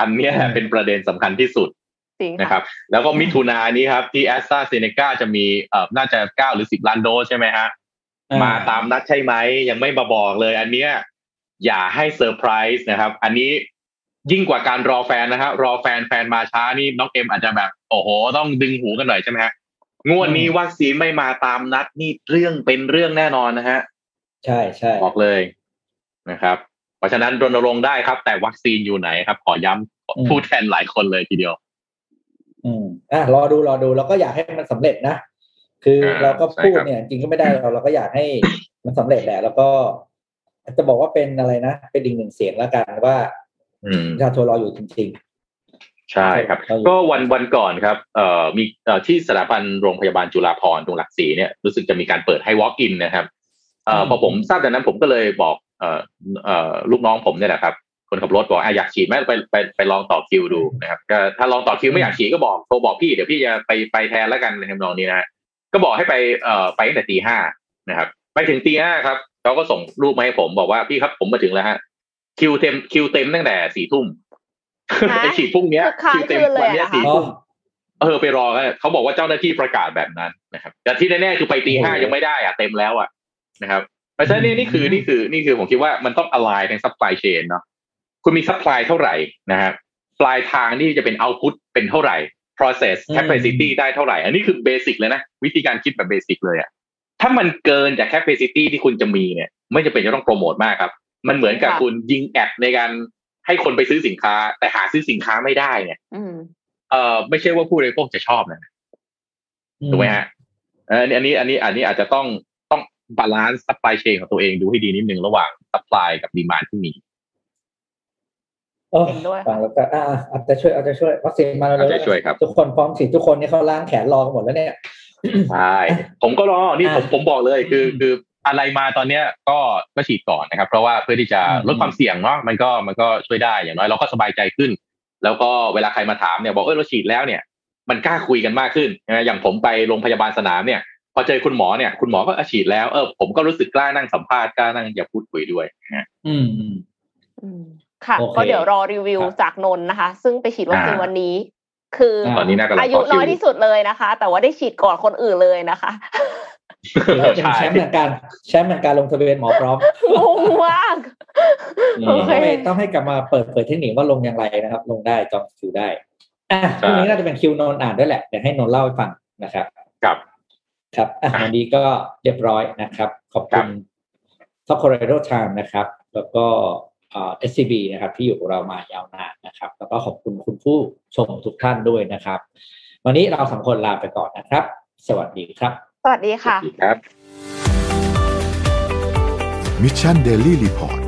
อันเนี้ยเป็นประเด็นสำคัญที่สุดจริง นะครับ แล้วก็มิถุนายนนี้ครับ ที่แอสตราเซเนกาจะมีเอ่อน่าจะเก้าหรือสิบล้านโดสใช่ไหมฮะมาตามนัดใช่ไหมยังไม่มาบอกเลย อันเนี้ยอย่าให้เซอร์ไพรส์นะครับ อันนี้ยิ่งกว่าการรอแฟนนะครับรอแฟนแฟนมาช้านี่น้องเอ็มอาจจะแบบ โอ้โห ต้องดึงหูกันหน่อยใช่ไหมฮะงวดนี้วัคซีนไม่มาตามนัดนี่เรื่องเป็นเรื่องแน่นอนนะฮะใช่ใช่บอกเลยนะครับ เพราะฉะนั้นรณรงค์ได้ครับ แต่วัคซีนอยู่ไหนครับ ขอย้ำพูดแทนหลายคนเลยทีเดียว อืมอะรอดูรอดูเราก็อยากให้มันสำเร็จนะคืออาเราก็พูดใช่ครับเนี่ยจริงก็ไม่ได้เราเราก็อยากให้มันสำเร็จแหละแล้วก็จะบอกว่าเป็นอะไรนะเป็นอีกหนึ่งเสียงแล้วกันว่าอืมประชาชนรออยู่จริงใช่ครับเราอยู่ก็วันวันก่อนครับ เอ่อมีเอ่อที่สถาบันโรงพยาบาลจุฬาภรณ์ตรงหลักสี่เนี่ยรู้สึกจะมีการเปิดให้ walk in นะครับเอ่ออืมพอผมทราบจากนั้นผมก็เลยบอกเอ่อเอ่อลูกน้องผมเนี่ยแหละครับ คนขับรถบอกอะอยากฉีดไหมไปไปไปลองต่อคิวดูนะครับก็ถ้าลองต่อคิวไม่อยากฉีดก็บอกโทรบอกพี่เดี๋ยวพี่จะไปไปแทนแล้วกันในทำนองนี้นะฮะก็บอกให้ไปเอ่อไปตั้งแต่ตีห้านะครับ ไปถึงตีห้าครับเขาก็ส่งรูปมาให้ผมบอกว่าพี่ครับผมมาถึงแล้วฮะคิวเต็มคิวเต็มตั้งแต่สี่ทุ่มฮะไปฉีดพรุ่งเนี้ยค้างคิวเต็มคืนเลยวันเนี้ยเหรอคะสี่ๆอ๋อทุ่มเออไปรอกันเขาบอกว่าเจ้าหน้าที่ประกาศแบบนั้นนะครับ แต่ที่แน่ๆคือไปตีห้าโอ้โหยังไม่ได้อะเต็มแล้วอะนะครับเพราะฉะนั้นเนี่ยนี่คือนี่คือนี่คือผมคิดว่ามันต้อง align ทาง supply chain เนาะ คุณมี supply เท่าไหร่นะครับปลายทางนี่จะเป็น output เป็นเท่าไหร่ process อืม capacity ได้เท่าไหร่ อันนี้คือเบสิกเลยนะ วิธีการคิดแบบเบสิกเลยอะถ้ามันเกินจาก capacity ที่คุณจะมีเนี่ย ไม่จำเป็นจะต้องโปรโมทมากครับ มันเหมือนกับค่ะคุณยิงแอดในการให้คนไปซื้อสินค้า แต่หาซื้อสินค้าไม่ได้เนี่ยอืมเออไม่ใช่ว่าผู้บริโภคจะชอบนะถูกไหมฮะเอออันนี้อันนี้อันนี้อันนี้อาจจะต้องต้อง balance supply chain ของตัวเองดูให้ดีนิดนึงระหว่าง supply กับ demand ที่มีโอ้ เห็นด้วยฟังแล้วก็อ่าเอาใจช่วยเอาใจช่วยวัคซีนมาแล้วเอาใจช่วยครับทุกคนพร้อมฉีดทุกคนนี่เขาล้างแขนรอกันหมดแล้วเนี่ยใช่ผมก็รอนี่ผมอะผมบอกเลยคืออืมคืออะไรมาตอนเนี้ยก็ก็ฉีดก่อนนะครับ เพราะว่าเพื่อที่จะอืมลดความเสี่ยงเนาะมันก็มันก็ช่วยได้อย่างน้อยเราก็สบายใจขึ้น แล้วก็เวลาใครมาถามเนี่ยบอกเออเราฉีดแล้วเนี่ย มันกล้าคุยกันมากขึ้นนะอย่างผมไปโรงพยาบาลสนามเนี่ย พอเจอคุณหมอเนี่ย คุณหมอก็อะฉีดแล้วเออผมก็รู้สึกกล้านั่งสัมภาษณ์กล้านั่งอย่าพูดคุยด้วยนะฮะอืมอืมอืม ค่ะโอเคก็เดี๋ยวรอรีวิวครับจากนนท์นะคะ ซึ่งไปฉีดวัคซีนอ่าวันนี้ คือตอนนี้น่ากำลังอายุต่อคิวน้อยที่สุดเลยนะคะ แต่ว่าได้ฉีดก่อนคนอื่นเลยนะคะถือว่าเป็นใช่แชมป์แห่งการแชมป์แห่งการลงทะเบียนหมอพร้อมงงมากอืมโอเคต้องให้ต้องให้กลับมาเปิดเผยเทคนิคว่าลงอย่างไรนะครับ ลงได้จองคิวได้อะใช่พรุ่งนี้น่าจะเป็นคิวนนท์อ่านด้วยแหละเดี๋ยวให้นนท์เล่าให้ฟังนะครับครับครับอะวันนี้ก็เรียบร้อยนะครับ ครับขอบคุบณท็อปคอร์เรโดไทม์นะครับ แล้วก็ เอ่อ SCB นะครับที่อยู่กับเรามายาวนานนะครับ แล้วก็ขอบคุณคุณผู้ชมทุกท่านด้วยนะครับ วันนี้เราสองคนลาไปก่อนนะครับ สวัสดีครับ สวัสดีค่ะครับมิชชันเดลี่รีพอร์ต